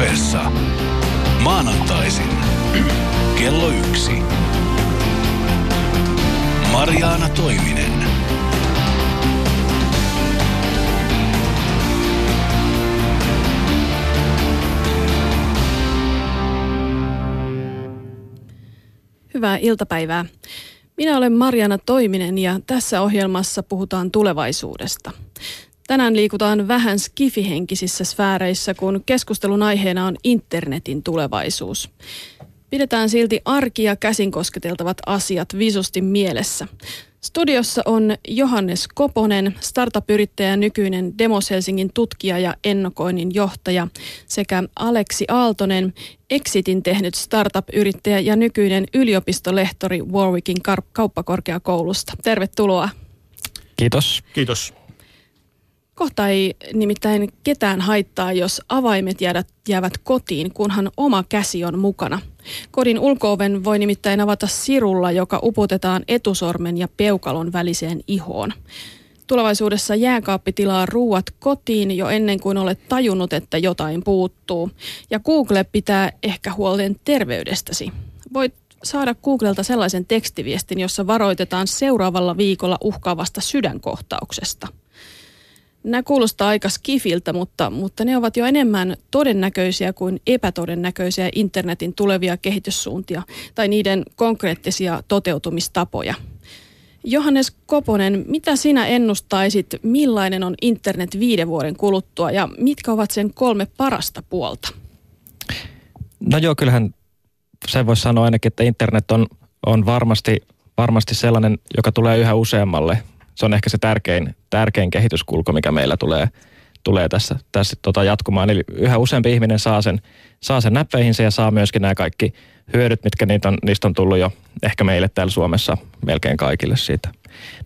puheessa maanantaisin kello yksi. Mariaana Toiminen. Hyvää iltapäivää. Minä olen Marjana Toiminen ja tässä ohjelmassa puhutaan tulevaisuudesta. Tänään liikutaan vähän skifihenkisissä sfääreissä, kun keskustelun aiheena on internetin tulevaisuus. Pidetään silti arki ja käsin kosketeltavat asiat visusti mielessä. Studiossa on Johannes Koponen, startup-yrittäjä, nykyinen Demos Helsingin tutkija ja ennakoinnin johtaja, sekä Aleksi Aaltonen, Exitin tehnyt startup-yrittäjä ja nykyinen yliopistolehtori Warwickin kauppakorkeakoulusta. Tervetuloa. Kiitos. Kiitos. Kohta ei nimittäin ketään haittaa, jos avaimet jäävät, jäävät kotiin, kunhan oma käsi on mukana. Kodin ulkooven voi nimittäin avata sirulla, joka uputetaan etusormen ja peukalon väliseen ihoon. Tulevaisuudessa jääkaappi tilaa ruuat kotiin jo ennen kuin olet tajunnut, että jotain puuttuu. Ja Google pitää ehkä huolen terveydestäsi. Voit saada Googlelta sellaisen tekstiviestin, jossa varoitetaan seuraavalla viikolla uhkaavasta sydänkohtauksesta – Nämä kuulostaa aika skifiltä, mutta, mutta ne ovat jo enemmän todennäköisiä kuin epätodennäköisiä internetin tulevia kehityssuuntia tai niiden konkreettisia toteutumistapoja. Johannes Koponen, mitä sinä ennustaisit, millainen on internet viiden vuoden kuluttua ja mitkä ovat sen kolme parasta puolta? No joo, kyllähän se voisi sanoa ainakin, että internet on, on varmasti, varmasti sellainen, joka tulee yhä useammalle se on ehkä se tärkein, tärkein kehityskulku, mikä meillä tulee, tulee tässä, tässä tota jatkumaan. Eli yhä useampi ihminen saa sen, saa sen näppeihinsä ja saa myöskin nämä kaikki hyödyt, mitkä niitä on, niistä on tullut jo ehkä meille täällä Suomessa melkein kaikille siitä.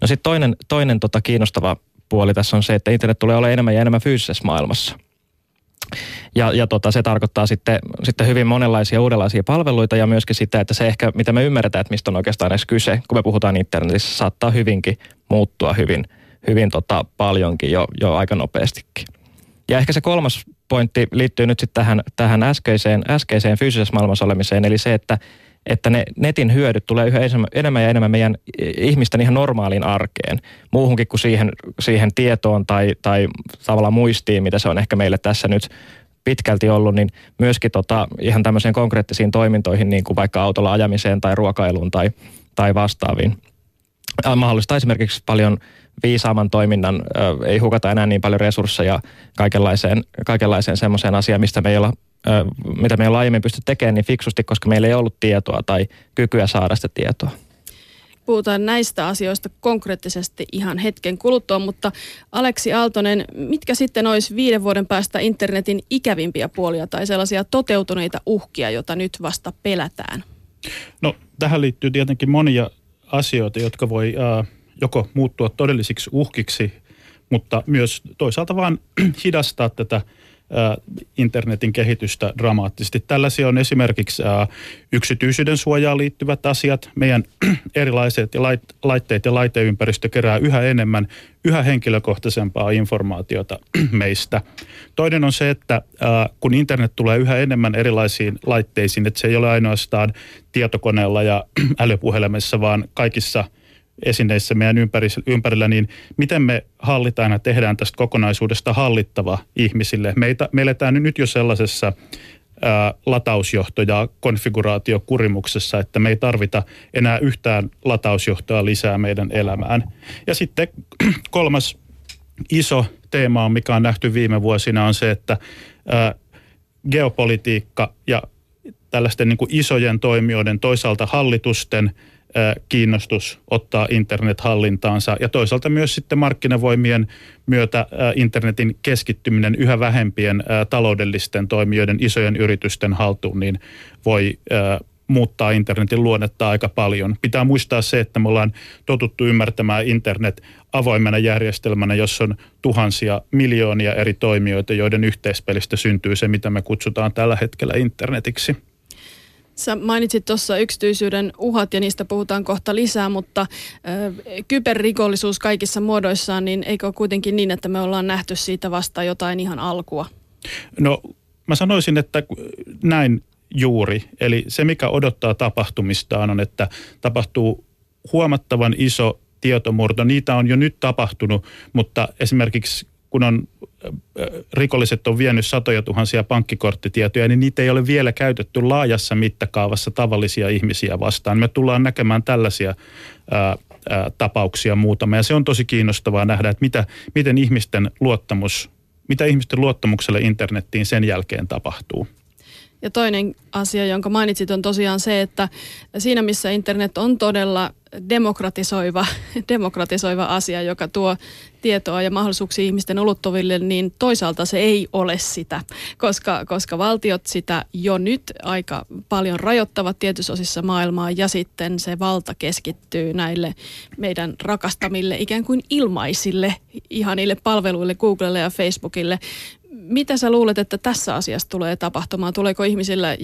No sitten toinen, toinen tota kiinnostava puoli tässä on se, että internet tulee olemaan enemmän ja enemmän fyysisessä maailmassa. Ja, ja tota, se tarkoittaa sitten, sitten hyvin monenlaisia uudenlaisia palveluita ja myöskin sitä, että se ehkä, mitä me ymmärretään, että mistä on oikeastaan edes kyse, kun me puhutaan internetissä, saattaa hyvinkin muuttua hyvin, hyvin tota, paljonkin jo, jo aika nopeastikin. Ja ehkä se kolmas pointti liittyy nyt sitten tähän, tähän äskeiseen, äskeiseen fyysisessä maailmassa olemiseen, eli se, että että ne netin hyödyt tulee yhä enemmän ja enemmän meidän ihmisten ihan normaaliin arkeen. Muuhunkin kuin siihen, siihen tietoon tai, tai tavallaan muistiin, mitä se on ehkä meille tässä nyt pitkälti ollut, niin myöskin tota, ihan tämmöisiin konkreettisiin toimintoihin, niin kuin vaikka autolla ajamiseen tai ruokailuun tai, tai vastaaviin. Äh, mahdollista esimerkiksi paljon viisaamman toiminnan, ei hukata enää niin paljon resursseja kaikenlaiseen, kaikenlaiseen semmoiseen asiaan, mistä me ei olla mitä me ei ole aiemmin pysty tekemään niin fiksusti, koska meillä ei ollut tietoa tai kykyä saada sitä tietoa. Puhutaan näistä asioista konkreettisesti ihan hetken kuluttua, mutta Aleksi Aaltonen, mitkä sitten olisi viiden vuoden päästä internetin ikävimpiä puolia tai sellaisia toteutuneita uhkia, joita nyt vasta pelätään? No tähän liittyy tietenkin monia asioita, jotka voi äh, joko muuttua todellisiksi uhkiksi, mutta myös toisaalta vaan hidastaa tätä internetin kehitystä dramaattisesti. Tällaisia on esimerkiksi yksityisyyden suojaan liittyvät asiat. Meidän erilaiset laitteet ja laiteympäristö kerää yhä enemmän, yhä henkilökohtaisempaa informaatiota meistä. Toinen on se, että kun internet tulee yhä enemmän erilaisiin laitteisiin, että se ei ole ainoastaan tietokoneella ja älypuhelimessa, vaan kaikissa – esineissä meidän ympärillä, niin miten me hallitaan ja tehdään tästä kokonaisuudesta hallittava ihmisille. Meitä, me eletään nyt jo sellaisessa ää, latausjohto- ja konfiguraatiokurimuksessa, että me ei tarvita enää yhtään latausjohtoa lisää meidän elämään. Ja sitten kolmas iso teema, mikä on nähty viime vuosina, on se, että geopolitiikka ja tällaisten niin kuin isojen toimijoiden, toisaalta hallitusten – kiinnostus ottaa internet hallintaansa ja toisaalta myös sitten markkinavoimien myötä internetin keskittyminen yhä vähempien taloudellisten toimijoiden, isojen yritysten haltuun, niin voi muuttaa internetin luonnetta aika paljon. Pitää muistaa se, että me ollaan totuttu ymmärtämään internet avoimena järjestelmänä, jossa on tuhansia, miljoonia eri toimijoita, joiden yhteispelistä syntyy se, mitä me kutsutaan tällä hetkellä internetiksi. Sä mainitsit tuossa yksityisyyden uhat ja niistä puhutaan kohta lisää, mutta äh, kyberrikollisuus kaikissa muodoissaan, niin eikö ole kuitenkin niin, että me ollaan nähty siitä vasta jotain ihan alkua? No mä sanoisin, että näin juuri. Eli se, mikä odottaa tapahtumistaan on, että tapahtuu huomattavan iso tietomurto. Niitä on jo nyt tapahtunut, mutta esimerkiksi kun on rikolliset on vienyt satoja tuhansia pankkikorttitietoja, niin niitä ei ole vielä käytetty laajassa mittakaavassa tavallisia ihmisiä vastaan. Me tullaan näkemään tällaisia ää, ää, tapauksia muutama. Ja se on tosi kiinnostavaa nähdä, että mitä, miten ihmisten luottamus, mitä ihmisten luottamukselle internettiin sen jälkeen tapahtuu. Ja toinen asia, jonka mainitsit, on tosiaan se, että siinä missä internet on todella demokratisoiva, demokratisoiva asia, joka tuo tietoa ja mahdollisuuksia ihmisten ulottuville, niin toisaalta se ei ole sitä, koska, koska valtiot sitä jo nyt aika paljon rajoittavat tietyissä osissa maailmaa ja sitten se valta keskittyy näille meidän rakastamille ikään kuin ilmaisille ihanille palveluille Googlelle ja Facebookille, mitä sä luulet, että tässä asiassa tulee tapahtumaan? Tuleeko ihmisillä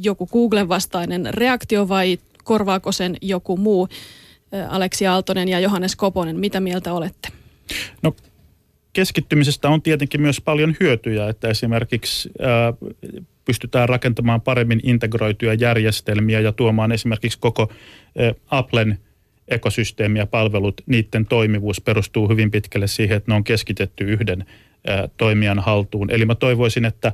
joku Googlen vastainen reaktio vai korvaako sen joku muu? Aleksi Aaltonen ja Johannes Koponen, mitä mieltä olette? No keskittymisestä on tietenkin myös paljon hyötyjä, että esimerkiksi ää, pystytään rakentamaan paremmin integroituja järjestelmiä ja tuomaan esimerkiksi koko Applen ekosysteemi ja palvelut, niiden toimivuus perustuu hyvin pitkälle siihen, että ne on keskitetty yhden toimijan haltuun. Eli mä toivoisin, että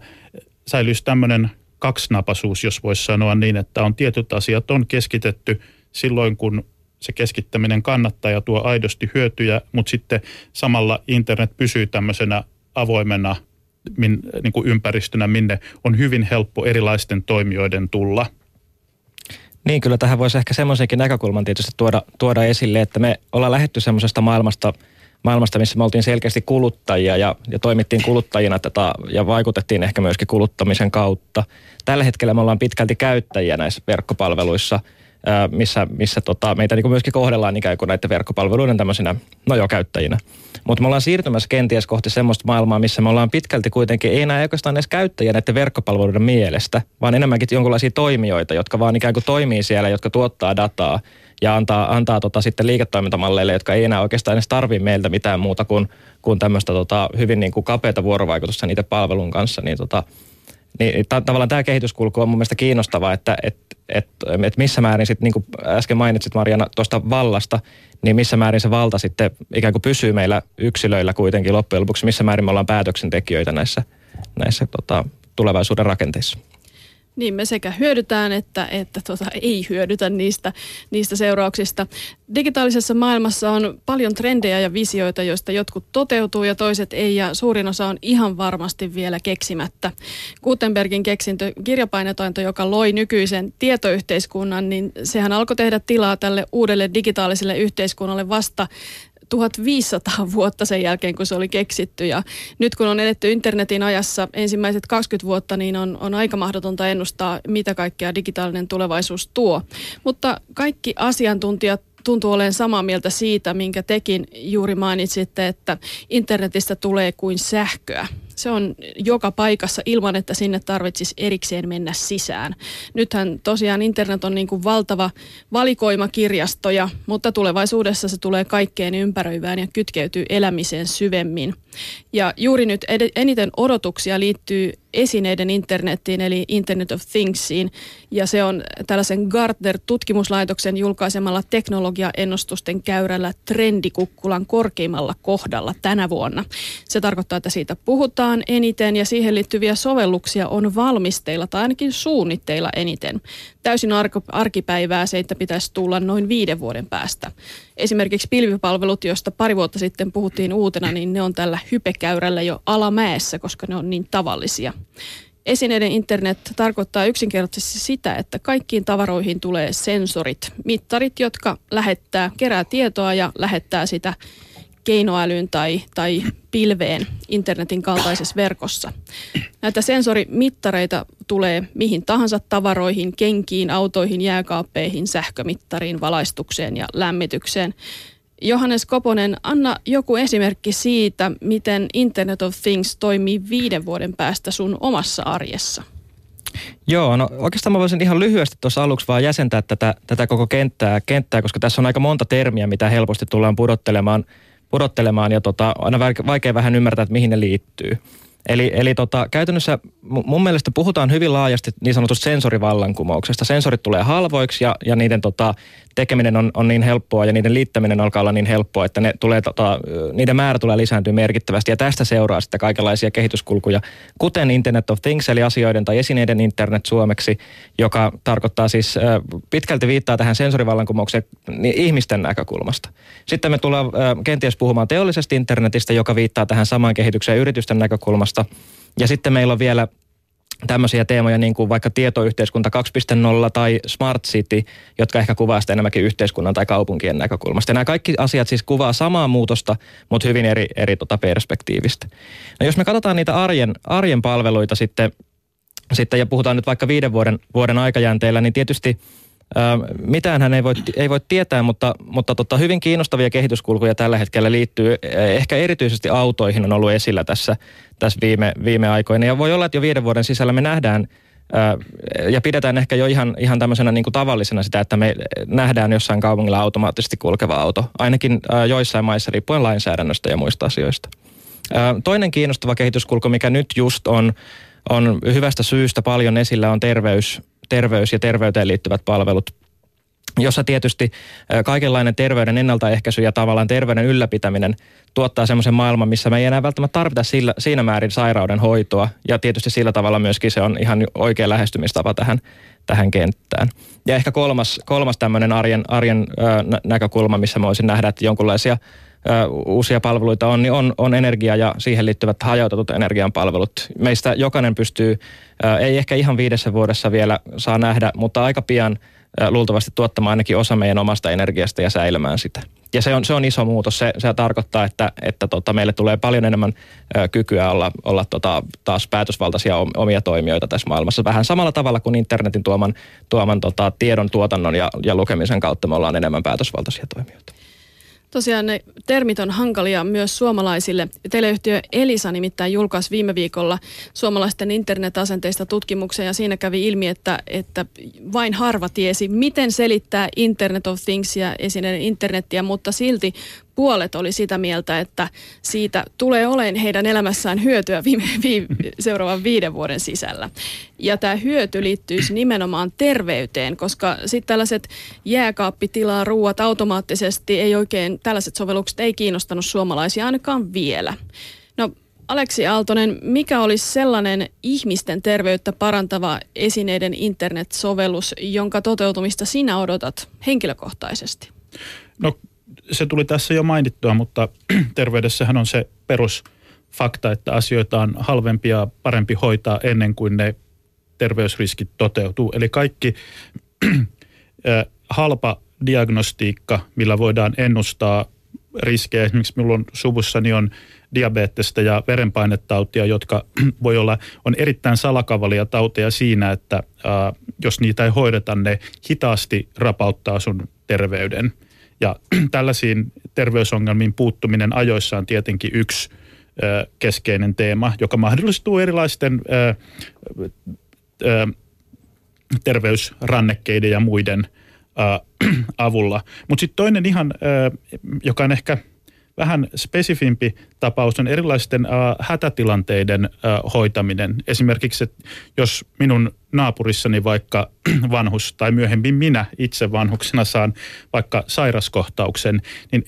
säilyisi tämmöinen kaksinapaisuus, jos voisi sanoa niin, että on tietyt asiat on keskitetty silloin, kun se keskittäminen kannattaa ja tuo aidosti hyötyjä, mutta sitten samalla internet pysyy tämmöisenä avoimena min, niin kuin ympäristönä, minne on hyvin helppo erilaisten toimijoiden tulla. Niin, kyllä tähän voisi ehkä semmoisenkin näkökulman tietysti tuoda, tuoda esille, että me ollaan lähetty semmoisesta maailmasta – maailmasta, missä me oltiin selkeästi kuluttajia ja, ja toimittiin kuluttajina tätä ja vaikutettiin ehkä myöskin kuluttamisen kautta. Tällä hetkellä me ollaan pitkälti käyttäjiä näissä verkkopalveluissa, missä, missä tota, meitä niin myöskin kohdellaan ikään kuin näiden verkkopalveluiden tämmöisinä, no joo, käyttäjinä. Mutta me ollaan siirtymässä kenties kohti semmoista maailmaa, missä me ollaan pitkälti kuitenkin, ei enää oikeastaan edes käyttäjiä näiden verkkopalveluiden mielestä, vaan enemmänkin jonkinlaisia toimijoita, jotka vaan ikään kuin toimii siellä, jotka tuottaa dataa ja antaa, antaa tota sitten liiketoimintamalleille, jotka ei enää oikeastaan edes tarvii meiltä mitään muuta kuin, kuin tämmöistä tota, hyvin niin kuin kapeata vuorovaikutusta niiden palvelun kanssa, niin tota, niin ta- tavallaan tämä kehityskulku on mun mielestä kiinnostava, että et, et, et missä määrin sitten, niin kuin äsken mainitsit Marjana tuosta vallasta, niin missä määrin se valta sitten ikään kuin pysyy meillä yksilöillä kuitenkin loppujen lopuksi, missä määrin me ollaan päätöksentekijöitä näissä, näissä tota, tulevaisuuden rakenteissa. Niin me sekä hyödytään että, että tota, ei hyödytä niistä, niistä seurauksista. Digitaalisessa maailmassa on paljon trendejä ja visioita, joista jotkut toteutuu ja toiset ei ja suurin osa on ihan varmasti vielä keksimättä. Gutenbergin keksintö, kirjapainotointo, joka loi nykyisen tietoyhteiskunnan, niin sehän alkoi tehdä tilaa tälle uudelle digitaaliselle yhteiskunnalle vasta 1500 vuotta sen jälkeen, kun se oli keksitty. Ja nyt kun on edetty internetin ajassa ensimmäiset 20 vuotta, niin on, on aika mahdotonta ennustaa, mitä kaikkea digitaalinen tulevaisuus tuo. Mutta kaikki asiantuntijat tuntuu olemaan samaa mieltä siitä, minkä tekin juuri mainitsitte, että internetistä tulee kuin sähköä. Se on joka paikassa ilman, että sinne tarvitsisi erikseen mennä sisään. Nythän tosiaan internet on niin kuin valtava valikoima kirjastoja, mutta tulevaisuudessa se tulee kaikkeen ympäröivään ja kytkeytyy elämiseen syvemmin. Ja juuri nyt eniten odotuksia liittyy esineiden internettiin eli Internet of Thingsiin ja se on tällaisen Gartner-tutkimuslaitoksen julkaisemalla teknologiaennustusten käyrällä trendikukkulan korkeimmalla kohdalla tänä vuonna. Se tarkoittaa, että siitä puhutaan eniten ja siihen liittyviä sovelluksia on valmisteilla tai ainakin suunnitteilla eniten. Täysin arkipäivää se, että pitäisi tulla noin viiden vuoden päästä. Esimerkiksi pilvipalvelut, joista pari vuotta sitten puhuttiin uutena, niin ne on tällä hypekäyrällä jo alamäessä, koska ne on niin tavallisia. Esineiden internet tarkoittaa yksinkertaisesti sitä, että kaikkiin tavaroihin tulee sensorit, mittarit, jotka lähettää, kerää tietoa ja lähettää sitä keinoälyyn tai, tai pilveen internetin kaltaisessa verkossa. Näitä sensorimittareita tulee mihin tahansa tavaroihin, kenkiin, autoihin, jääkaappeihin, sähkömittariin, valaistukseen ja lämmitykseen. Johannes Koponen, anna joku esimerkki siitä, miten Internet of Things toimii viiden vuoden päästä sun omassa arjessa. Joo, no oikeastaan mä voisin ihan lyhyesti tuossa aluksi vaan jäsentää tätä, tätä koko kenttää, kenttää, koska tässä on aika monta termiä, mitä helposti tullaan pudottelemaan, pudottelemaan ja tota, aina vaikea vähän ymmärtää, että mihin ne liittyy. Eli, eli tota, käytännössä mun mielestä puhutaan hyvin laajasti niin sanotusta sensorivallankumouksesta. Sensorit tulee halvoiksi ja, ja niiden tota, tekeminen on, on niin helppoa ja niiden liittäminen alkaa olla niin helppoa, että ne tulee, tota, niiden määrä tulee lisääntyä merkittävästi. Ja tästä seuraa sitten kaikenlaisia kehityskulkuja, kuten Internet of Things, eli asioiden tai esineiden internet suomeksi, joka tarkoittaa siis pitkälti viittaa tähän sensorivallankumoukseen niin ihmisten näkökulmasta. Sitten me tullaan kenties puhumaan teollisesta internetistä, joka viittaa tähän samaan kehitykseen yritysten näkökulmasta. Ja sitten meillä on vielä tämmöisiä teemoja niin kuin vaikka tietoyhteiskunta 2.0 tai Smart City, jotka ehkä kuvaa sitä enemmänkin yhteiskunnan tai kaupunkien näkökulmasta. Ja nämä kaikki asiat siis kuvaa samaa muutosta, mutta hyvin eri, eri tota perspektiivistä. No jos me katsotaan niitä arjen, arjen palveluita sitten, sitten ja puhutaan nyt vaikka viiden vuoden, vuoden aikajänteellä, niin tietysti – mitään hän ei voi, ei voi tietää, mutta, mutta tota, hyvin kiinnostavia kehityskulkuja tällä hetkellä liittyy. Ehkä erityisesti autoihin on ollut esillä tässä, tässä viime, viime aikoina. Ja voi olla, että jo viiden vuoden sisällä me nähdään ja pidetään ehkä jo ihan, ihan tämmöisenä niin kuin tavallisena sitä, että me nähdään jossain kaupungilla automaattisesti kulkeva auto. Ainakin joissain maissa riippuen lainsäädännöstä ja muista asioista. Toinen kiinnostava kehityskulku, mikä nyt just on, on hyvästä syystä paljon esillä, on terveys, terveys ja terveyteen liittyvät palvelut, jossa tietysti kaikenlainen terveyden ennaltaehkäisy ja tavallaan terveyden ylläpitäminen tuottaa semmoisen maailman, missä me ei enää välttämättä tarvita sillä, siinä määrin sairauden hoitoa. Ja tietysti sillä tavalla myöskin se on ihan oikea lähestymistapa tähän, tähän kenttään. Ja ehkä kolmas, kolmas tämmöinen arjen, arjen ö, näkökulma, missä mä voisin nähdä, että jonkunlaisia ö, uusia palveluita on, niin on, on energia ja siihen liittyvät hajautetut energian palvelut. Meistä jokainen pystyy, ö, ei ehkä ihan viidessä vuodessa vielä saa nähdä, mutta aika pian luultavasti tuottamaan ainakin osa meidän omasta energiasta ja säilymään sitä. Ja se on, se on iso muutos. Se, se tarkoittaa, että, että tota, meille tulee paljon enemmän ö, kykyä olla, olla tota, taas päätösvaltaisia omia toimijoita tässä maailmassa. Vähän samalla tavalla kuin internetin tuoman, tuoman tota, tiedon tuotannon ja, ja lukemisen kautta me ollaan enemmän päätösvaltaisia toimijoita. Tosiaan ne termit on hankalia myös suomalaisille. Teleyhtiö Elisa nimittäin julkaisi viime viikolla suomalaisten internetasenteista tutkimuksen ja siinä kävi ilmi, että, että vain harva tiesi, miten selittää Internet of Things ja esineen internettiä, mutta silti puolet oli sitä mieltä, että siitä tulee olemaan heidän elämässään hyötyä viime, vi, seuraavan viiden vuoden sisällä. Ja tämä hyöty liittyisi nimenomaan terveyteen, koska sitten tällaiset jääkaappitilaa ruuat automaattisesti ei oikein, tällaiset sovellukset ei kiinnostanut suomalaisia ainakaan vielä. No Aleksi Aaltonen, mikä olisi sellainen ihmisten terveyttä parantava esineiden internet-sovellus, jonka toteutumista sinä odotat henkilökohtaisesti? No se tuli tässä jo mainittua, mutta terveydessähän on se perusfakta, että asioita on halvempi ja parempi hoitaa ennen kuin ne terveysriskit toteutuu. Eli kaikki halpa diagnostiikka, millä voidaan ennustaa riskejä. Esimerkiksi minulla on suvussani on diabetesta ja verenpainetautia, jotka voi olla, on erittäin salakavalia tauteja siinä, että ää, jos niitä ei hoideta, ne hitaasti rapauttaa sun terveyden. Ja tällaisiin terveysongelmiin puuttuminen ajoissa on tietenkin yksi keskeinen teema, joka mahdollistuu erilaisten terveysrannekkeiden ja muiden avulla. Mutta sitten toinen ihan, joka on ehkä – vähän spesifimpi tapaus on erilaisten äh, hätätilanteiden äh, hoitaminen. Esimerkiksi, että jos minun naapurissani vaikka vanhus tai myöhemmin minä itse vanhuksena saan vaikka sairaskohtauksen, niin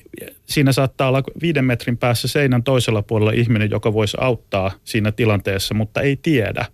siinä saattaa olla viiden metrin päässä seinän toisella puolella ihminen, joka voisi auttaa siinä tilanteessa, mutta ei tiedä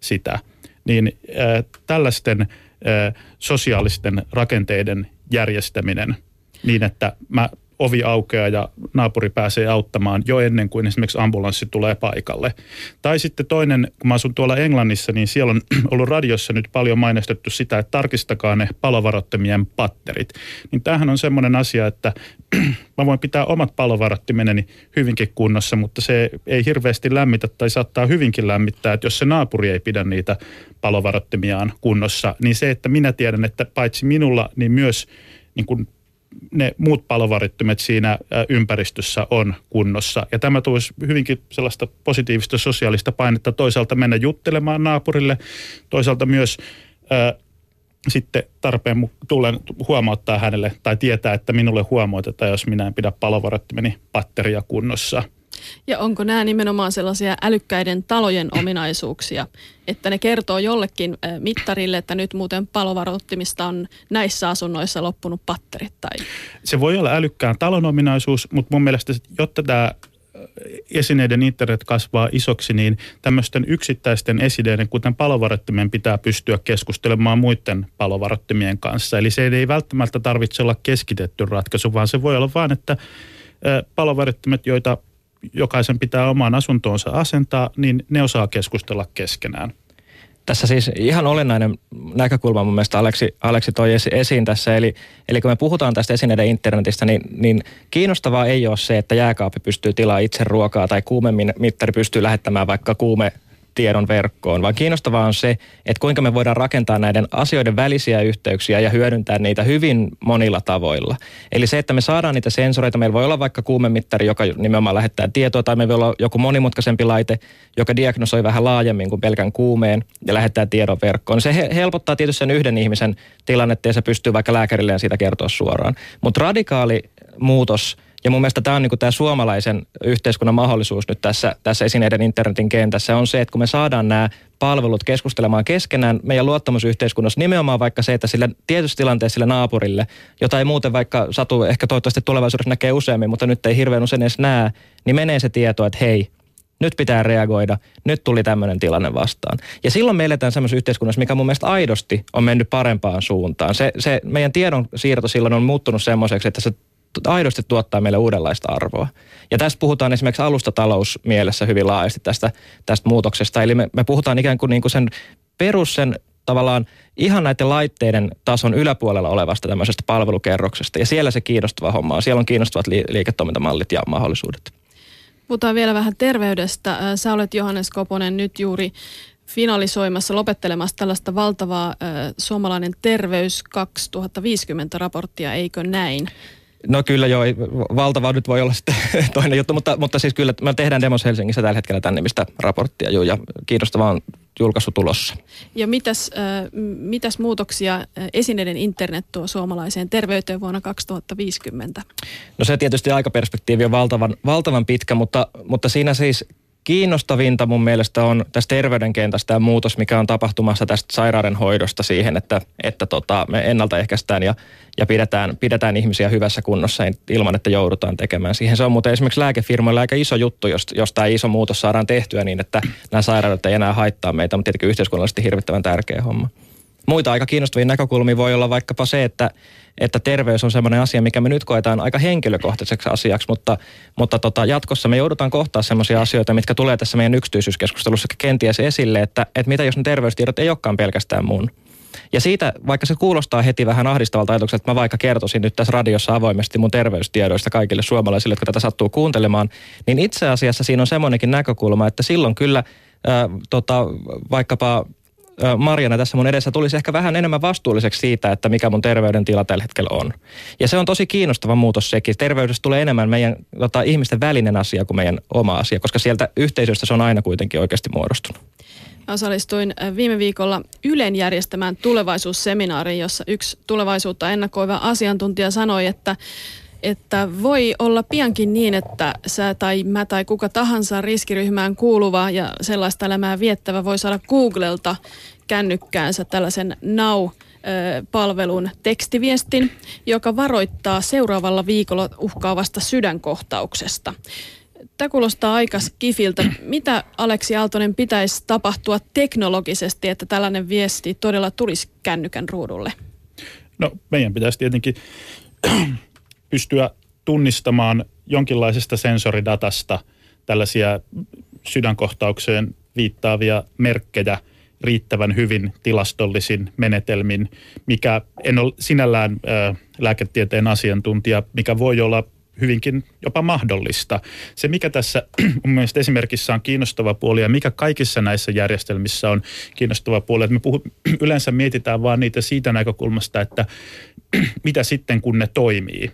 sitä. Niin äh, tällaisten äh, sosiaalisten rakenteiden järjestäminen niin, että mä ovi aukeaa ja naapuri pääsee auttamaan jo ennen kuin esimerkiksi ambulanssi tulee paikalle. Tai sitten toinen, kun mä asun tuolla Englannissa, niin siellä on ollut radiossa nyt paljon mainostettu sitä, että tarkistakaa ne palovarottimien patterit. Niin tämähän on semmoinen asia, että mä voin pitää omat palovarottimeni hyvinkin kunnossa, mutta se ei hirveästi lämmitä tai saattaa hyvinkin lämmittää, että jos se naapuri ei pidä niitä palovarottimiaan kunnossa, niin se, että minä tiedän, että paitsi minulla, niin myös niin kuin ne muut palovarittimet siinä ympäristössä on kunnossa. Ja tämä tuoisi hyvinkin sellaista positiivista sosiaalista painetta toisaalta mennä juttelemaan naapurille, toisaalta myös sitten tarpeen tullen huomauttaa hänelle tai tietää, että minulle huomautetaan, jos minä en pidä palovarittimeni patteria kunnossa. Ja onko nämä nimenomaan sellaisia älykkäiden talojen ominaisuuksia, että ne kertoo jollekin mittarille, että nyt muuten palovaroittimista on näissä asunnoissa loppunut patterit? Tai... Se voi olla älykkään talon ominaisuus, mutta mun mielestä, jotta tämä esineiden internet kasvaa isoksi, niin tämmöisten yksittäisten esineiden, kuten palovaroittimien, pitää pystyä keskustelemaan muiden palovaroittimien kanssa. Eli se ei välttämättä tarvitse olla keskitetty ratkaisu, vaan se voi olla vain, että palovaroittimet, joita jokaisen pitää omaan asuntoonsa asentaa, niin ne osaa keskustella keskenään. Tässä siis ihan olennainen näkökulma mun mielestä Aleksi, Aleksi toi esiin tässä. Eli, eli kun me puhutaan tästä esineiden internetistä, niin, niin kiinnostavaa ei ole se, että jääkaappi pystyy tilaa itse ruokaa tai kuumemittari pystyy lähettämään vaikka kuume tiedon verkkoon, vaan kiinnostavaa on se, että kuinka me voidaan rakentaa näiden asioiden välisiä yhteyksiä ja hyödyntää niitä hyvin monilla tavoilla. Eli se, että me saadaan niitä sensoreita, meillä voi olla vaikka kuumemittari, joka nimenomaan lähettää tietoa, tai meillä voi olla joku monimutkaisempi laite, joka diagnosoi vähän laajemmin kuin pelkän kuumeen ja lähettää tiedon verkkoon. Se helpottaa tietysti sen yhden ihmisen tilannetta ja se pystyy vaikka lääkärilleen siitä kertoa suoraan. Mutta radikaali muutos – ja mun mielestä tämä on niin tämä suomalaisen yhteiskunnan mahdollisuus nyt tässä, tässä esineiden internetin kentässä on se, että kun me saadaan nämä palvelut keskustelemaan keskenään meidän luottamusyhteiskunnassa, nimenomaan vaikka se, että sillä tietyssä tilanteessa sille naapurille, jota ei muuten vaikka satu, ehkä toivottavasti tulevaisuudessa näkee useammin, mutta nyt ei hirveän usein edes näe, niin menee se tieto, että hei, nyt pitää reagoida, nyt tuli tämmöinen tilanne vastaan. Ja silloin me eletään semmoisessa yhteiskunnassa, mikä mun mielestä aidosti on mennyt parempaan suuntaan. Se, se meidän tiedon siirto silloin on muuttunut semmoiseksi, että se aidosti tuottaa meille uudenlaista arvoa. Ja tässä puhutaan esimerkiksi alustatalousmielessä hyvin laajasti tästä, tästä muutoksesta. Eli me, me puhutaan ikään kuin, niin kuin sen perus, sen tavallaan ihan näiden laitteiden tason yläpuolella olevasta tämmöisestä palvelukerroksesta. Ja siellä se kiinnostava homma on. Siellä on kiinnostavat liiketoimintamallit ja mahdollisuudet. Puhutaan vielä vähän terveydestä. Sä olet Johannes Koponen nyt juuri finalisoimassa, lopettelemassa tällaista valtavaa äh, suomalainen terveys 2050 raporttia, eikö näin? No kyllä joo, valtava nyt voi olla sitten toinen juttu, mutta, mutta siis kyllä me tehdään Demos Helsingissä tällä hetkellä tämän nimistä raporttia joo, ja kiinnostavaa on julkaisu tulossa. Ja mitäs, äh, mitäs muutoksia esineiden internet tuo suomalaiseen terveyteen vuonna 2050? No se tietysti aikaperspektiivi on valtavan, valtavan pitkä, mutta, mutta siinä siis kiinnostavinta mun mielestä on tästä terveydenkentästä tämä muutos, mikä on tapahtumassa tästä sairauden hoidosta siihen, että, että tota, me ennaltaehkäistään ja, ja pidetään, pidetään ihmisiä hyvässä kunnossa ilman, että joudutaan tekemään siihen. Se on muuten esimerkiksi lääkefirmoilla aika iso juttu, jos, jos tämä iso muutos saadaan tehtyä niin, että nämä sairaudet ei enää haittaa meitä, mutta tietenkin yhteiskunnallisesti hirvittävän tärkeä homma. Muita aika kiinnostavia näkökulmia voi olla vaikkapa se, että, että terveys on sellainen asia, mikä me nyt koetaan aika henkilökohtaiseksi asiaksi, mutta, mutta tota, jatkossa me joudutaan kohtaa sellaisia asioita, mitkä tulee tässä meidän yksityisyyskeskustelussa kenties esille, että, että mitä jos ne terveystiedot ei olekaan pelkästään mun. Ja siitä, vaikka se kuulostaa heti vähän ahdistavalta ajatukselta, että mä vaikka kertoisin nyt tässä radiossa avoimesti mun terveystiedoista kaikille suomalaisille, jotka tätä sattuu kuuntelemaan, niin itse asiassa siinä on semmoinenkin näkökulma, että silloin kyllä ää, tota, vaikkapa Marjana tässä mun edessä tulisi ehkä vähän enemmän vastuulliseksi siitä, että mikä mun terveydentila tällä hetkellä on. Ja se on tosi kiinnostava muutos sekin. Terveydestä tulee enemmän meidän tota, ihmisten välinen asia kuin meidän oma asia, koska sieltä yhteisöstä se on aina kuitenkin oikeasti muodostunut. Osallistuin viime viikolla Ylen järjestämään tulevaisuusseminaariin, jossa yksi tulevaisuutta ennakoiva asiantuntija sanoi, että että voi olla piankin niin, että sä tai mä tai kuka tahansa riskiryhmään kuuluva ja sellaista elämää viettävä voi saada Googlelta kännykkäänsä tällaisen Now palvelun tekstiviestin, joka varoittaa seuraavalla viikolla uhkaavasta sydänkohtauksesta. Tämä kuulostaa aika kifiltä. Mitä Aleksi Aaltonen pitäisi tapahtua teknologisesti, että tällainen viesti todella tulisi kännykän ruudulle? No meidän pitäisi tietenkin pystyä tunnistamaan jonkinlaisesta sensoridatasta tällaisia sydänkohtaukseen viittaavia merkkejä riittävän hyvin tilastollisin menetelmin, mikä en ole sinällään lääketieteen asiantuntija, mikä voi olla hyvinkin jopa mahdollista. Se, mikä tässä mun mielestä esimerkissä on kiinnostava puoli ja mikä kaikissa näissä järjestelmissä on kiinnostava puoli, että me puhu, yleensä mietitään vaan niitä siitä näkökulmasta, että mitä sitten kun ne toimii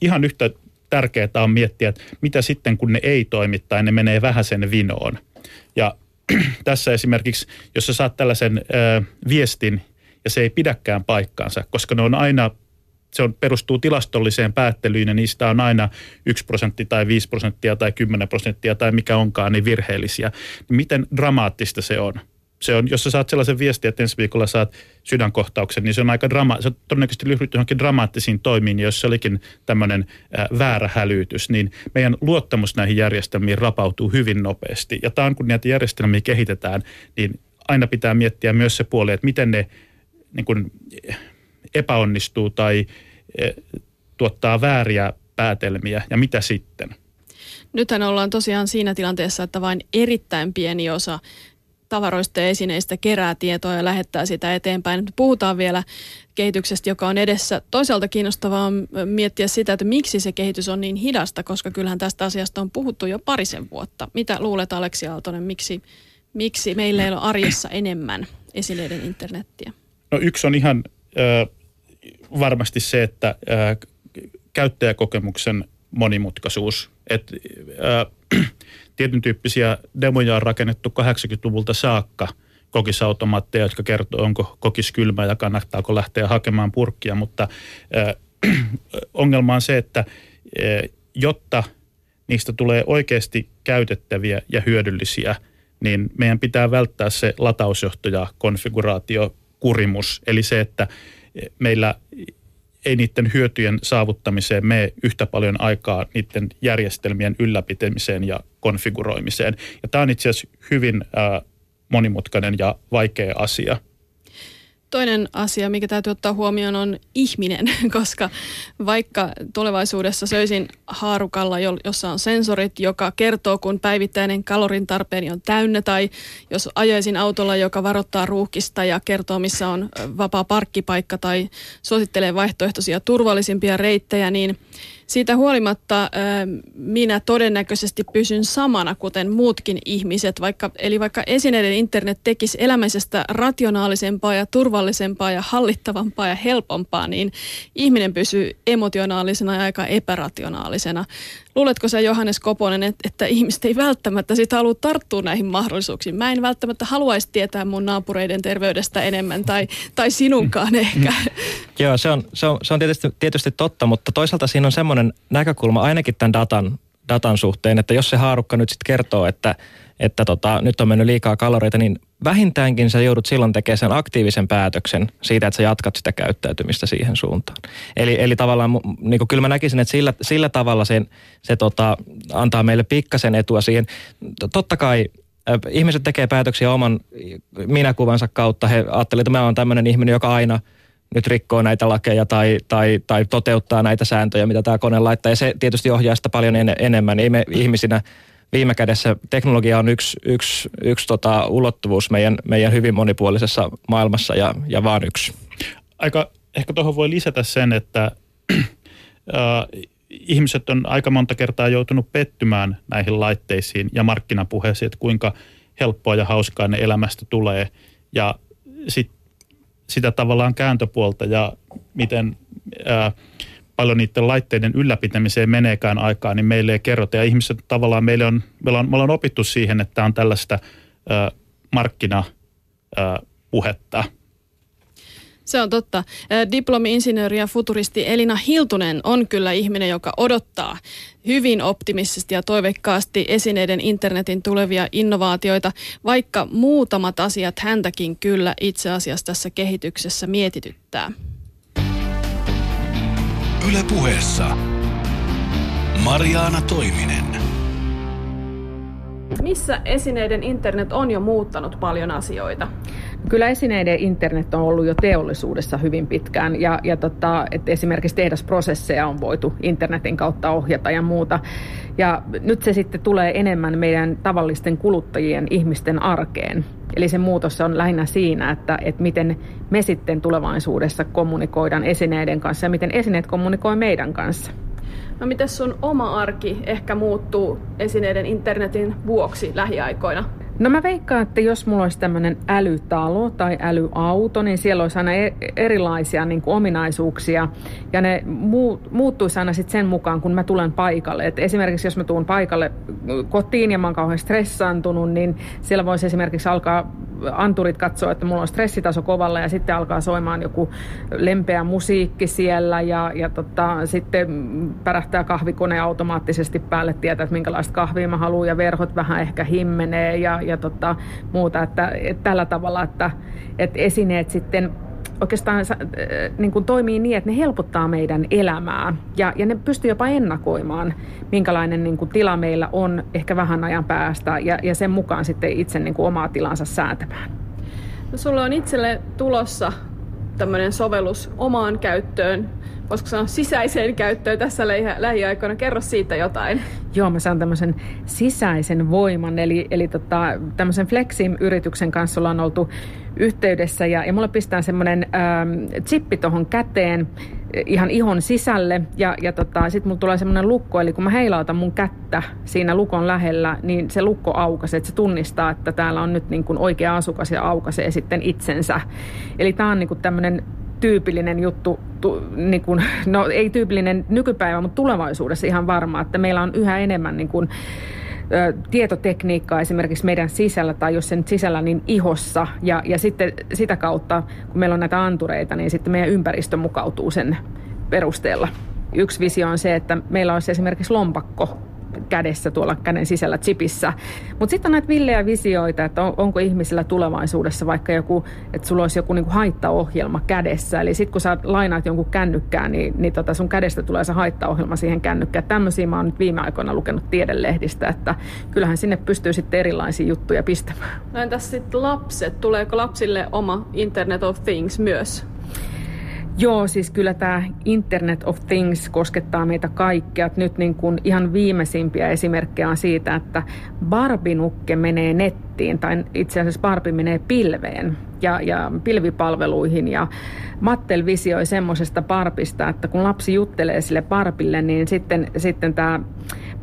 ihan yhtä tärkeää on miettiä, että mitä sitten kun ne ei toimi tai ne menee vähän sen vinoon. Ja tässä esimerkiksi, jos sä saat tällaisen ö, viestin ja se ei pidäkään paikkaansa, koska ne on aina se on, perustuu tilastolliseen päättelyyn ja niistä on aina 1 prosentti tai 5 prosenttia tai 10 prosenttia tai mikä onkaan niin virheellisiä. Niin miten dramaattista se on? Se on, jos sä saat sellaisen viestin, että ensi viikolla saat sydänkohtauksen, niin se on aika drama, se on todennäköisesti lyhdyt johonkin dramaattisiin toimiin, jos se olikin tämmöinen väärä hälytys, niin meidän luottamus näihin järjestelmiin rapautuu hyvin nopeasti. Ja tämä on, kun näitä järjestelmiä kehitetään, niin aina pitää miettiä myös se puoli, että miten ne niin kuin, epäonnistuu tai tuottaa vääriä päätelmiä ja mitä sitten. Nythän ollaan tosiaan siinä tilanteessa, että vain erittäin pieni osa tavaroista ja esineistä kerää tietoa ja lähettää sitä eteenpäin. Nyt puhutaan vielä kehityksestä, joka on edessä. Toisaalta kiinnostavaa miettiä sitä, että miksi se kehitys on niin hidasta, koska kyllähän tästä asiasta on puhuttu jo parisen vuotta. Mitä luulet Aleksi Aaltonen, miksi, miksi meillä ei ole arjessa enemmän esineiden internettiä? No yksi on ihan äh, varmasti se, että äh, käyttäjäkokemuksen monimutkaisuus. Et, äh, tietyn tyyppisiä demoja on rakennettu 80-luvulta saakka. Kokisautomaatteja, jotka kertoo, onko kokis kylmä ja kannattaako lähteä hakemaan purkkia, mutta äh, ongelma on se, että äh, jotta niistä tulee oikeasti käytettäviä ja hyödyllisiä, niin meidän pitää välttää se latausjohto ja konfiguraatio kurimus, eli se, että meillä ei niiden hyötyjen saavuttamiseen mene yhtä paljon aikaa niiden järjestelmien ylläpitämiseen ja konfiguroimiseen. Ja tämä on itse asiassa hyvin ää, monimutkainen ja vaikea asia. Toinen asia, mikä täytyy ottaa huomioon, on ihminen, koska vaikka tulevaisuudessa söisin haarukalla, jossa on sensorit, joka kertoo, kun päivittäinen kalorin tarpeeni on täynnä, tai jos ajaisin autolla, joka varoittaa ruuhkista ja kertoo, missä on vapaa parkkipaikka, tai suosittelee vaihtoehtoisia turvallisimpia reittejä, niin siitä huolimatta minä todennäköisesti pysyn samana, kuten muutkin ihmiset, vaikka, eli vaikka esineiden internet tekisi elämisestä rationaalisempaa ja turvallisempaa ja hallittavampaa ja helpompaa, niin ihminen pysyy emotionaalisena ja aika epärationaalisena. Luuletko sä Johannes Koponen, että, että ihmiset ei välttämättä sitä halua tarttua näihin mahdollisuuksiin? Mä en välttämättä haluaisi tietää mun naapureiden terveydestä enemmän tai, tai sinunkaan ehkä. Joo, se on, se on, se on tietysti, tietysti totta, mutta toisaalta siinä on semmoinen näkökulma ainakin tämän datan, datan suhteen, että jos se haarukka nyt sitten kertoo, että, että tota, nyt on mennyt liikaa kaloreita, niin vähintäänkin sä joudut silloin tekemään sen aktiivisen päätöksen siitä, että sä jatkat sitä käyttäytymistä siihen suuntaan. Eli, eli tavallaan niin kuin kyllä mä näkisin, että sillä, sillä tavalla sen, se tota, antaa meille pikkasen etua siihen. Totta kai ihmiset tekee päätöksiä oman minäkuvansa kautta. He ajattelevat, että mä oon tämmöinen ihminen, joka aina nyt rikkoo näitä lakeja tai, tai, tai toteuttaa näitä sääntöjä, mitä tämä kone laittaa. Ja se tietysti ohjaa sitä paljon en, enemmän. Ei me ihmisinä viime kädessä teknologia on yksi, yksi, yksi tota, ulottuvuus meidän, meidän hyvin monipuolisessa maailmassa ja, ja vaan yksi. Aika ehkä tuohon voi lisätä sen, että äh, ihmiset on aika monta kertaa joutunut pettymään näihin laitteisiin ja markkinapuheisiin, että kuinka helppoa ja hauskaa ne elämästä tulee. Ja sit, sitä tavallaan kääntöpuolta ja miten ää, paljon niiden laitteiden ylläpitämiseen meneekään aikaa, niin meille ei kerrota. Ja ihmiset tavallaan, meille on, meillä on, me ollaan opittu siihen, että on tällaista ää, markkinapuhetta. Se on totta. Diplomi-insinööri ja futuristi Elina Hiltunen on kyllä ihminen, joka odottaa hyvin optimistisesti ja toiveikkaasti esineiden internetin tulevia innovaatioita, vaikka muutamat asiat häntäkin kyllä itse asiassa tässä kehityksessä mietityttää. Yle puheessa Mariaana Toiminen. Missä esineiden internet on jo muuttanut paljon asioita? Kyllä esineiden internet on ollut jo teollisuudessa hyvin pitkään ja, ja tota, että esimerkiksi tehdasprosesseja on voitu internetin kautta ohjata ja muuta. Ja nyt se sitten tulee enemmän meidän tavallisten kuluttajien ihmisten arkeen. Eli se muutos on lähinnä siinä, että, että miten me sitten tulevaisuudessa kommunikoidaan esineiden kanssa ja miten esineet kommunikoi meidän kanssa. No miten sun oma arki ehkä muuttuu esineiden internetin vuoksi lähiaikoina? No mä veikkaan, että jos mulla olisi tämmöinen älytalo tai älyauto, niin siellä olisi aina e- erilaisia niin kuin ominaisuuksia ja ne muuttuisi aina sitten sen mukaan, kun mä tulen paikalle. Et esimerkiksi jos mä tuun paikalle kotiin ja mä oon kauhean stressaantunut, niin siellä voisi esimerkiksi alkaa anturit katsoo, että mulla on stressitaso kovalla ja sitten alkaa soimaan joku lempeä musiikki siellä ja, ja tota, sitten pärähtää kahvikone automaattisesti päälle, tietää, että minkälaista kahvia mä haluan ja verhot vähän ehkä himmenee ja, ja tota, muuta. Että, että tällä tavalla, että, että esineet sitten oikeastaan äh, niin kuin toimii niin, että ne helpottaa meidän elämää ja, ja ne pystyy jopa ennakoimaan, minkälainen niin kuin tila meillä on ehkä vähän ajan päästä ja, ja sen mukaan sitten itse niin kuin omaa tilansa säätämään. No, sulla on itselle tulossa tämmöinen sovellus omaan käyttöön, voisiko sanoa sisäiseen käyttöön tässä lähiaikoina. Kerro siitä jotain. Joo, mä saan tämmöisen sisäisen voiman, eli, eli tota, tämmöisen Flexim-yrityksen kanssa ollaan oltu yhteydessä ja, ja mulle pistää semmoinen ähm, chippi tuohon käteen ihan ihon sisälle ja, ja tota, sitten mulla tulee semmoinen lukko, eli kun mä heilautan mun kättä siinä lukon lähellä, niin se lukko aukaisee, että se tunnistaa, että täällä on nyt niin kuin oikea asukas ja aukaisee sitten itsensä. Eli tämä on niin kuin tämmöinen tyypillinen juttu, tu, niin kuin, no ei tyypillinen nykypäivä, mutta tulevaisuudessa ihan varma, että meillä on yhä enemmän niin kuin, ö, tietotekniikkaa esimerkiksi meidän sisällä tai jos sen sisällä niin ihossa ja, ja sitten sitä kautta, kun meillä on näitä antureita, niin sitten meidän ympäristö mukautuu sen perusteella. Yksi visio on se, että meillä olisi esimerkiksi lompakko kädessä tuolla käden sisällä chipissä. Mutta sitten on näitä villejä visioita, että on, onko ihmisillä tulevaisuudessa vaikka joku, että sulla olisi joku niinku haittaohjelma kädessä. Eli sitten kun sä lainaat jonkun kännykkään, niin, niin tota sun kädestä tulee se haittaohjelma siihen kännykkään. Tämmöisiä mä oon nyt viime aikoina lukenut tiedelehdistä, että kyllähän sinne pystyy sitten erilaisia juttuja pistämään. No entäs sitten lapset? Tuleeko lapsille oma Internet of Things myös? Joo, siis kyllä tämä Internet of Things koskettaa meitä kaikkea. Nyt niin kuin ihan viimeisimpiä esimerkkejä on siitä, että Barbinukke menee nettiin, tai itse asiassa Barbie menee pilveen ja, ja pilvipalveluihin. Ja Mattel visioi semmoisesta Barbista, että kun lapsi juttelee sille Barbille, niin sitten, sitten tämä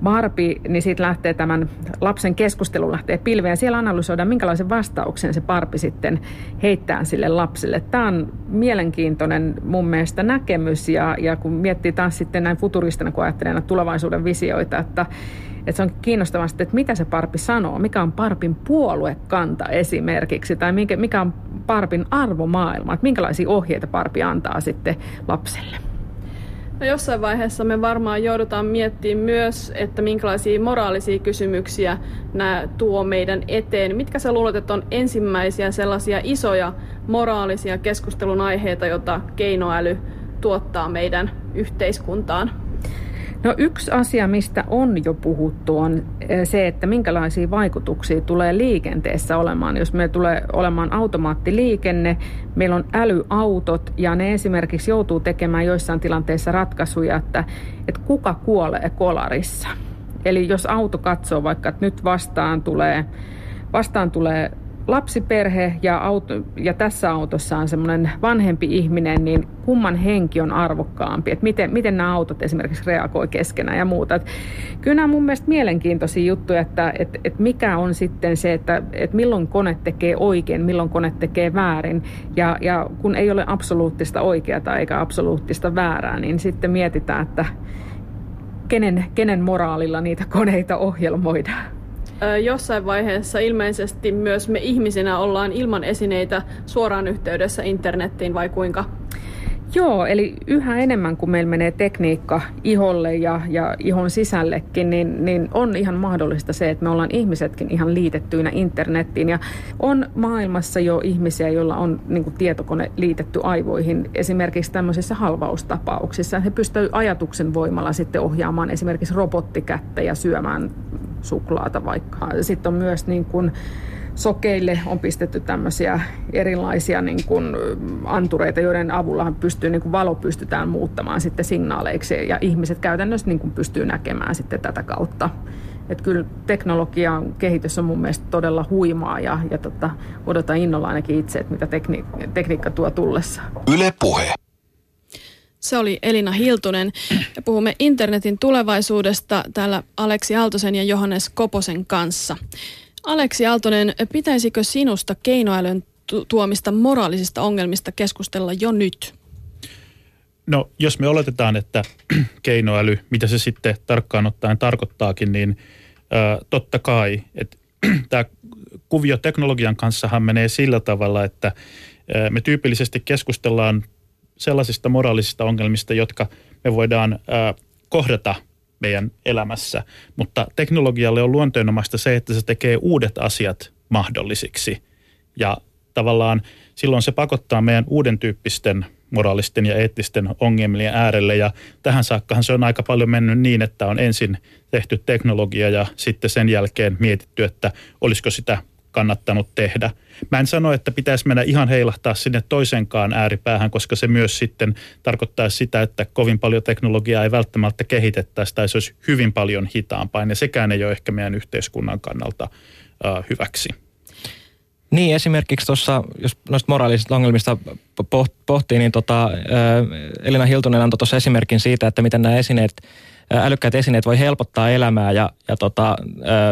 Barbie, niin siitä lähtee tämän lapsen keskustelu lähtee pilveen ja siellä analysoidaan, minkälaisen vastauksen se Barbie sitten heittää sille lapselle. Tämä on mielenkiintoinen mun mielestä näkemys ja, ja kun miettii taas sitten näin futuristina, kun ajattelee näitä tulevaisuuden visioita, että, että se on kiinnostavaa sitten, että mitä se Parpi sanoo, mikä on Parpin puoluekanta esimerkiksi, tai mikä, mikä on Parpin arvomaailma, että minkälaisia ohjeita Parpi antaa sitten lapselle. No jossain vaiheessa me varmaan joudutaan miettimään myös, että minkälaisia moraalisia kysymyksiä nämä tuo meidän eteen. Mitkä sä luulet, että on ensimmäisiä sellaisia isoja moraalisia keskustelun aiheita, joita keinoäly tuottaa meidän yhteiskuntaan? No yksi asia, mistä on jo puhuttu, on eh, se, että minkälaisia vaikutuksia tulee liikenteessä olemaan. Jos meillä tulee olemaan automaattiliikenne, meillä on älyautot ja ne esimerkiksi joutuu tekemään joissain tilanteissa ratkaisuja, että, että kuka kuolee kolarissa. Eli jos auto katsoo vaikka, että nyt vastaan tulee, vastaan tulee lapsiperhe ja, auto, ja tässä autossa on semmoinen vanhempi ihminen, niin kumman henki on arvokkaampi, että miten, miten nämä autot esimerkiksi reagoi keskenään ja muuta. Et kyllä nämä on mun mielestä mielenkiintoisia juttuja, että et, et mikä on sitten se, että et milloin kone tekee oikein, milloin kone tekee väärin. Ja, ja kun ei ole absoluuttista oikeata eikä absoluuttista väärää, niin sitten mietitään, että kenen, kenen moraalilla niitä koneita ohjelmoidaan jossain vaiheessa ilmeisesti myös me ihmisinä ollaan ilman esineitä suoraan yhteydessä internettiin vai kuinka? Joo, eli yhä enemmän kun meillä menee tekniikka iholle ja, ja ihon sisällekin, niin, niin on ihan mahdollista se, että me ollaan ihmisetkin ihan liitettyinä internettiin. Ja on maailmassa jo ihmisiä, joilla on niin kuin tietokone liitetty aivoihin esimerkiksi tämmöisissä halvaustapauksissa. He pystyvät ajatuksen voimalla sitten ohjaamaan esimerkiksi robottikättä ja syömään suklaata vaikka. Sitten on myös niin kuin sokeille on pistetty tämmöisiä erilaisia niin kuin antureita, joiden avulla pystyy, niin kuin valo pystytään muuttamaan sitten signaaleiksi ja ihmiset käytännössä niin kuin pystyy näkemään sitten tätä kautta. Että kyllä teknologian kehitys on mun mielestä todella huimaa ja, ja tota, odotan innolla ainakin itse, että mitä tekni- tekniikka tuo tullessa. Yle Puhe. Se oli Elina Hiltunen ja puhumme internetin tulevaisuudesta täällä Aleksi Aaltosen ja Johannes Koposen kanssa. Aleksi Aaltonen, pitäisikö sinusta keinoälyn tuomista moraalisista ongelmista keskustella jo nyt? No, jos me oletetaan, että keinoäly, mitä se sitten tarkkaan ottaen tarkoittaakin, niin ä, totta kai, että tämä kuvio teknologian kanssahan menee sillä tavalla, että me tyypillisesti keskustellaan sellaisista moraalisista ongelmista, jotka me voidaan kohdata meidän elämässä. Mutta teknologialle on luonteenomaista se, että se tekee uudet asiat mahdollisiksi. Ja tavallaan silloin se pakottaa meidän uuden tyyppisten moraalisten ja eettisten ongelmien äärelle. Ja tähän saakkahan se on aika paljon mennyt niin, että on ensin tehty teknologia ja sitten sen jälkeen mietitty, että olisiko sitä kannattanut tehdä. Mä en sano, että pitäisi mennä ihan heilahtaa sinne toisenkaan ääripäähän, koska se myös sitten tarkoittaa sitä, että kovin paljon teknologiaa ei välttämättä kehitettäisi tai se olisi hyvin paljon hitaampaa. Ja sekään ei ole ehkä meidän yhteiskunnan kannalta hyväksi. Niin, esimerkiksi tuossa, jos noista moraalisista ongelmista pohtii, niin tota, Elina Hiltunen antoi tuossa esimerkin siitä, että miten nämä esineet, älykkäät esineet voi helpottaa elämää ja, ja tota,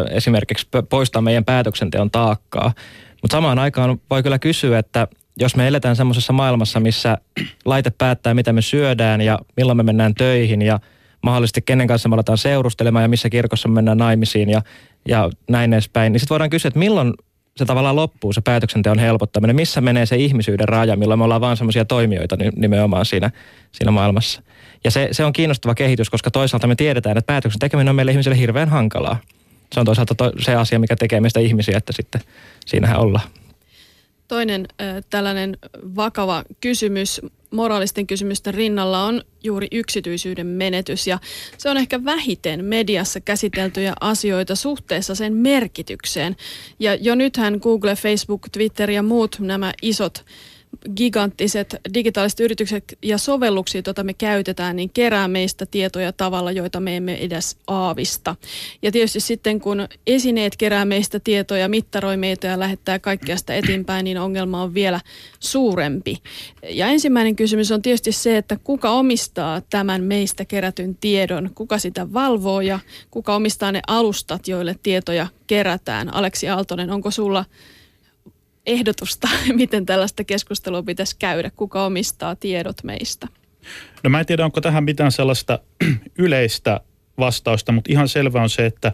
esimerkiksi poistaa meidän päätöksenteon taakkaa. Mutta samaan aikaan voi kyllä kysyä, että jos me eletään semmoisessa maailmassa, missä laite päättää, mitä me syödään ja milloin me mennään töihin ja mahdollisesti kenen kanssa me aletaan seurustelemaan ja missä kirkossa me mennään naimisiin ja, ja näin edespäin, niin sitten voidaan kysyä, että milloin se tavallaan loppuu, se päätöksenteon helpottaminen. Missä menee se ihmisyyden raja, milloin me ollaan vaan semmoisia toimijoita nimenomaan siinä, siinä maailmassa. Ja se, se on kiinnostava kehitys, koska toisaalta me tiedetään, että päätöksen tekeminen on meille ihmisille hirveän hankalaa. Se on toisaalta to, se asia, mikä tekee meistä ihmisiä, että sitten siinähän ollaan. Toinen äh, tällainen vakava kysymys moraalisten kysymysten rinnalla on juuri yksityisyyden menetys ja se on ehkä vähiten mediassa käsiteltyjä asioita suhteessa sen merkitykseen. Ja jo nythän Google, Facebook, Twitter ja muut nämä isot giganttiset digitaaliset yritykset ja sovelluksia, joita me käytetään, niin kerää meistä tietoja tavalla, joita me emme edes aavista. Ja tietysti sitten kun esineet kerää meistä tietoja, mittaroi meitä ja lähettää kaikkea sitä eteenpäin, niin ongelma on vielä suurempi. Ja ensimmäinen kysymys on tietysti se, että kuka omistaa tämän meistä kerätyn tiedon, kuka sitä valvoo ja kuka omistaa ne alustat, joille tietoja kerätään. Aleksi Aaltonen, onko sulla ehdotusta, miten tällaista keskustelua pitäisi käydä? Kuka omistaa tiedot meistä? No mä en tiedä, onko tähän mitään sellaista yleistä vastausta, mutta ihan selvä on se, että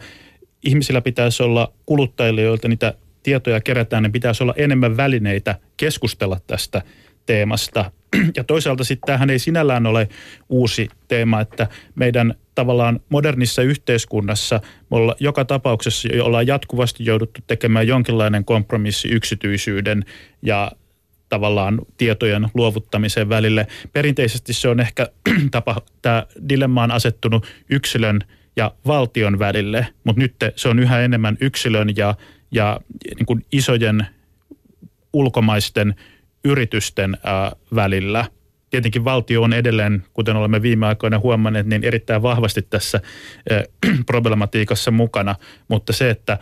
ihmisillä pitäisi olla kuluttajille, joilta niitä tietoja kerätään, niin pitäisi olla enemmän välineitä keskustella tästä teemasta. Ja toisaalta sitten tämähän ei sinällään ole uusi teema, että meidän tavallaan modernissa yhteiskunnassa me olla, joka tapauksessa ollaan jatkuvasti jouduttu tekemään jonkinlainen kompromissi yksityisyyden ja tavallaan tietojen luovuttamisen välille. Perinteisesti se on ehkä tapa, tämä dilemma on asettunut yksilön ja valtion välille, mutta nyt se on yhä enemmän yksilön ja, ja niin kuin isojen ulkomaisten yritysten välillä – tietenkin valtio on edelleen, kuten olemme viime aikoina huomanneet, niin erittäin vahvasti tässä problematiikassa mukana. Mutta se, että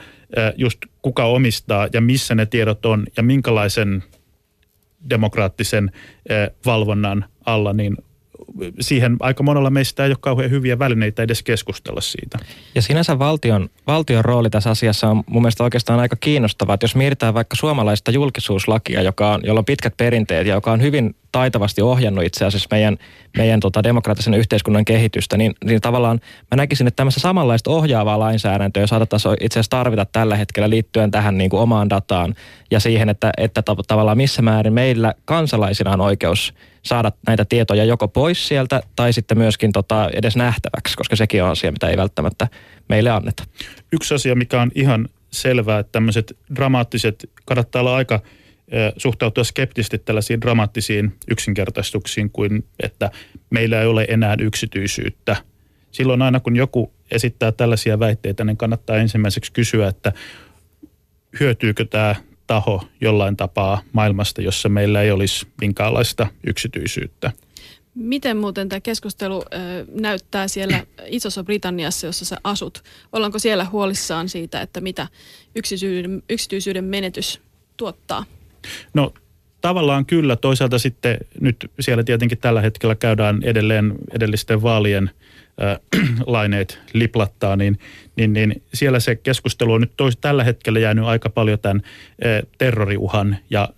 just kuka omistaa ja missä ne tiedot on ja minkälaisen demokraattisen valvonnan alla, niin siihen aika monella meistä ei ole kauhean hyviä välineitä edes keskustella siitä. Ja sinänsä valtion, valtion rooli tässä asiassa on mun mielestä oikeastaan aika kiinnostava. Että jos mietitään vaikka suomalaista julkisuuslakia, joka on, jolla on pitkät perinteet ja joka on hyvin taitavasti ohjannut itse asiassa meidän, meidän tota demokraattisen yhteiskunnan kehitystä, niin, niin tavallaan mä näkisin, että tämmöistä samanlaista ohjaavaa lainsäädäntöä saatettaisiin itse asiassa tarvita tällä hetkellä liittyen tähän niin kuin omaan dataan ja siihen, että, että tavallaan missä määrin meillä kansalaisina on oikeus saada näitä tietoja joko pois sieltä tai sitten myöskin tota edes nähtäväksi, koska sekin on asia, mitä ei välttämättä meille anneta. Yksi asia, mikä on ihan selvää, että tämmöiset dramaattiset, kannattaa olla aika suhtautua skeptisesti tällaisiin dramaattisiin yksinkertaistuksiin kuin, että meillä ei ole enää yksityisyyttä. Silloin aina kun joku esittää tällaisia väitteitä, niin kannattaa ensimmäiseksi kysyä, että hyötyykö tämä taho jollain tapaa maailmasta, jossa meillä ei olisi minkäänlaista yksityisyyttä. Miten muuten tämä keskustelu näyttää siellä Isossa Britanniassa, jossa sä asut? Ollaanko siellä huolissaan siitä, että mitä yksityisyyden, yksityisyyden menetys tuottaa? No tavallaan kyllä. Toisaalta sitten nyt siellä tietenkin tällä hetkellä käydään edelleen edellisten vaalien laineet liplattaa, niin, niin, niin siellä se keskustelu on nyt tois, tällä hetkellä jäänyt aika paljon tämän äh, terroriuhan ja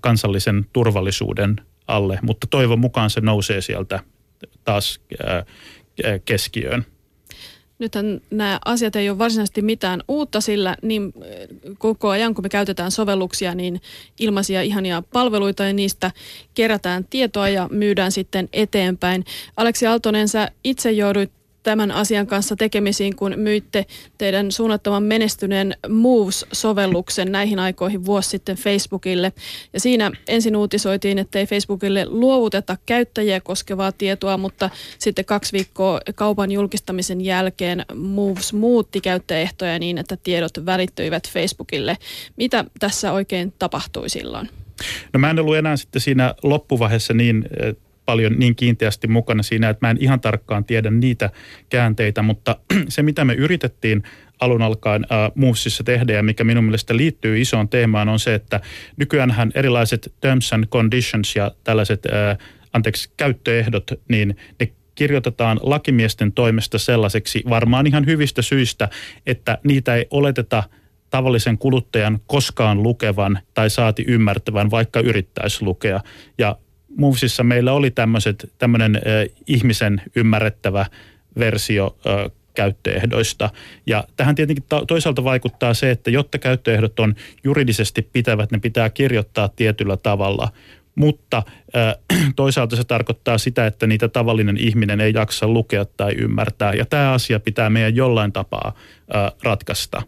kansallisen turvallisuuden alle, mutta toivon mukaan se nousee sieltä taas keskiöön. Nythän nämä asiat ei ole varsinaisesti mitään uutta, sillä niin koko ajan kun me käytetään sovelluksia, niin ilmaisia ihania palveluita ja niistä kerätään tietoa ja myydään sitten eteenpäin. Aleksi Aaltonen, sä itse jouduit tämän asian kanssa tekemisiin, kun myitte teidän suunnattoman menestyneen Moves-sovelluksen näihin aikoihin vuosi sitten Facebookille. Ja siinä ensin uutisoitiin, että ei Facebookille luovuteta käyttäjiä koskevaa tietoa, mutta sitten kaksi viikkoa kaupan julkistamisen jälkeen Moves muutti käyttäjäehtoja niin, että tiedot välittyivät Facebookille. Mitä tässä oikein tapahtui silloin? No mä en ollut enää sitten siinä loppuvaiheessa niin paljon niin kiinteästi mukana siinä, että mä en ihan tarkkaan tiedä niitä käänteitä, mutta se mitä me yritettiin alun alkaen äh, Movesissa tehdä ja mikä minun mielestä liittyy isoon teemaan on se, että nykyäänhän erilaiset terms and conditions ja tällaiset, äh, anteeksi, käyttöehdot, niin ne kirjoitetaan lakimiesten toimesta sellaiseksi varmaan ihan hyvistä syistä, että niitä ei oleteta tavallisen kuluttajan koskaan lukevan tai saati ymmärtävän, vaikka yrittäisi lukea. Ja Movesissa meillä oli tämmöinen äh, ihmisen ymmärrettävä versio käyttöehdoista. Ja tähän tietenkin toisaalta vaikuttaa se, että jotta käyttöehdot on juridisesti pitävät, ne pitää kirjoittaa tietyllä tavalla. Mutta toisaalta se tarkoittaa sitä, että niitä tavallinen ihminen ei jaksa lukea tai ymmärtää. Ja tämä asia pitää meidän jollain tapaa ratkaista.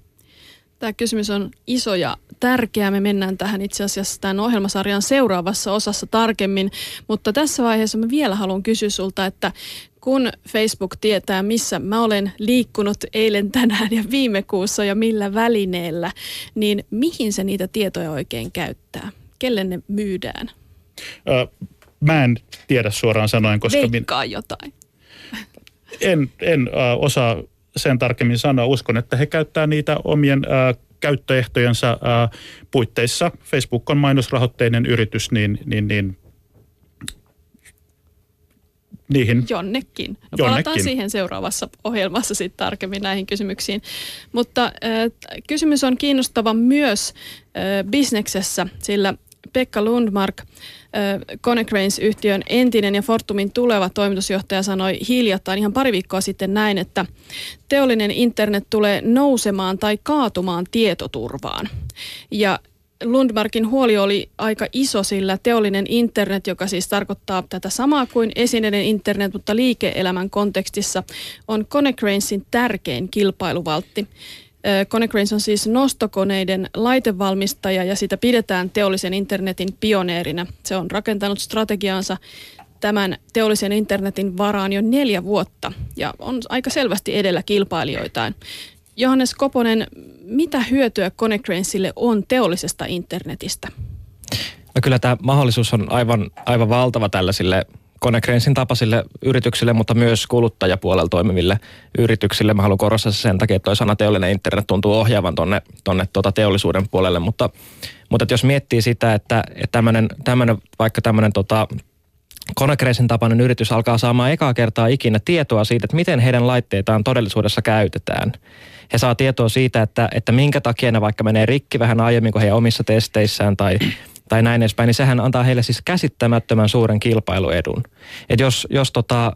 Tämä kysymys on iso ja tärkeä. Me mennään tähän itse asiassa tämän ohjelmasarjan seuraavassa osassa tarkemmin, mutta tässä vaiheessa mä vielä haluan kysyä sulta, että kun Facebook tietää, missä mä olen liikkunut eilen, tänään ja viime kuussa ja millä välineellä, niin mihin se niitä tietoja oikein käyttää? Kelle ne myydään? Ö, mä en tiedä suoraan sanoen, koska... Veikkaa min... jotain. En, en ö, osaa sen tarkemmin sanoa. Uskon, että he käyttää niitä omien ö, käyttöehtojensa ää, puitteissa. Facebook on mainosrahoitteinen yritys, niin, niin, niin niihin. Jonnekin. No, jonnekin. Palataan siihen seuraavassa ohjelmassa sitten tarkemmin näihin kysymyksiin. Mutta äh, kysymys on kiinnostava myös äh, bisneksessä, sillä Pekka Lundmark – Konecranes-yhtiön entinen ja Fortumin tuleva toimitusjohtaja sanoi hiljattain ihan pari viikkoa sitten näin, että teollinen internet tulee nousemaan tai kaatumaan tietoturvaan. Ja Lundmarkin huoli oli aika iso, sillä teollinen internet, joka siis tarkoittaa tätä samaa kuin esineiden internet, mutta liike-elämän kontekstissa, on Konecranesin tärkein kilpailuvaltti. Konecranes on siis nostokoneiden laitevalmistaja ja sitä pidetään teollisen internetin pioneerina. Se on rakentanut strategiaansa tämän teollisen internetin varaan jo neljä vuotta ja on aika selvästi edellä kilpailijoitaan. Johannes Koponen, mitä hyötyä Konecranesille on teollisesta internetistä? No kyllä tämä mahdollisuus on aivan, aivan valtava tällaisille Konecranesin tapaisille yrityksille, mutta myös kuluttajapuolella toimiville yrityksille. Mä haluan korostaa sen takia, että toi sana teollinen internet tuntuu ohjaavan tonne, tonne tuota teollisuuden puolelle, mutta, mutta jos miettii sitä, että, että tämmönen, tämmönen, vaikka tämmöinen tota, Konecranesin tapainen yritys alkaa saamaan ekaa kertaa ikinä tietoa siitä, että miten heidän laitteitaan todellisuudessa käytetään. He saa tietoa siitä, että, että minkä takia ne vaikka menee rikki vähän aiemmin kuin heidän omissa testeissään tai tai näin edespäin, niin sehän antaa heille siis käsittämättömän suuren kilpailuedun. Et jos, jos tota,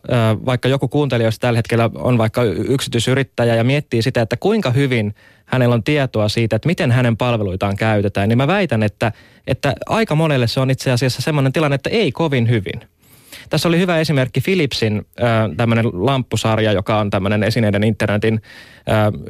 vaikka joku kuuntelijoista tällä hetkellä on vaikka yksityisyrittäjä ja miettii sitä, että kuinka hyvin hänellä on tietoa siitä, että miten hänen palveluitaan käytetään, niin mä väitän, että, että aika monelle se on itse asiassa semmoinen tilanne, että ei kovin hyvin. Tässä oli hyvä esimerkki Philipsin tämmöinen lamppusarja, joka on tämmöinen esineiden internetin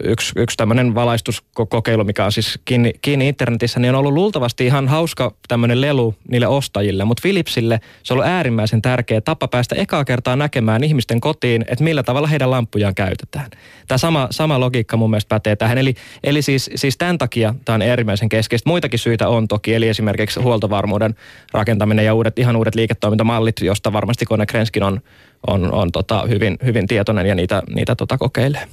yksi, yksi tämmöinen valaistuskokeilu, mikä on siis kiinni, kiinni internetissä, niin on ollut luultavasti ihan hauska tämmöinen lelu niille ostajille, mutta Philipsille se on ollut äärimmäisen tärkeä tapa päästä ekaa kertaa näkemään ihmisten kotiin, että millä tavalla heidän lamppujaan käytetään. Tämä sama, sama logiikka mun mielestä pätee tähän. Eli, eli siis, siis tämän takia tämä on äärimmäisen keskeistä. Muitakin syitä on toki, eli esimerkiksi huoltovarmuuden rakentaminen ja uudet, ihan uudet liiketoimintamallit, josta varmasti Konecrenskin on, on, on tota hyvin, hyvin tietoinen ja niitä, niitä tota kokeilee.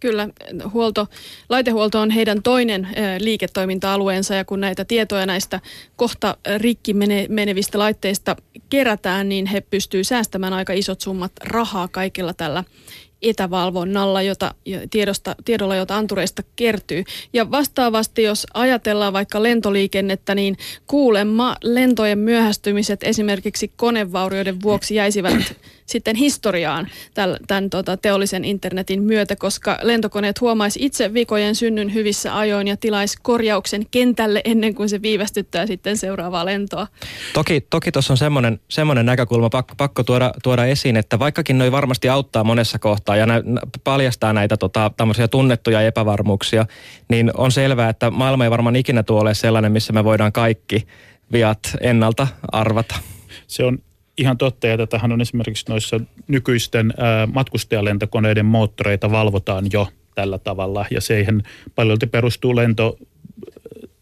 Kyllä, huolto, laitehuolto on heidän toinen liiketoiminta-alueensa ja kun näitä tietoja näistä kohta rikki menevistä laitteista kerätään, niin he pystyvät säästämään aika isot summat rahaa kaikilla tällä etävalvonnalla, jota, tiedosta, tiedolla, jota antureista kertyy. Ja vastaavasti, jos ajatellaan vaikka lentoliikennettä, niin kuulemma lentojen myöhästymiset esimerkiksi konevaurioiden vuoksi jäisivät sitten historiaan tämän, tämän tota, teollisen internetin myötä, koska lentokoneet huomaisi itse vikojen synnyn hyvissä ajoin ja tilaisi korjauksen kentälle ennen kuin se viivästyttää sitten seuraavaa lentoa. Toki, toki on semmoinen, semmoinen näkökulma pakko, pakko tuoda, tuoda esiin, että vaikkakin noi varmasti auttaa monessa kohtaa ja nä, paljastaa näitä tota, tunnettuja epävarmuuksia, niin on selvää, että maailma ei varmaan ikinä tuo sellainen, missä me voidaan kaikki viat ennalta arvata. Se on ihan totta, ja tätähän on esimerkiksi noissa nykyisten matkustajalentokoneiden moottoreita valvotaan jo tällä tavalla, ja siihen paljon perustuu lento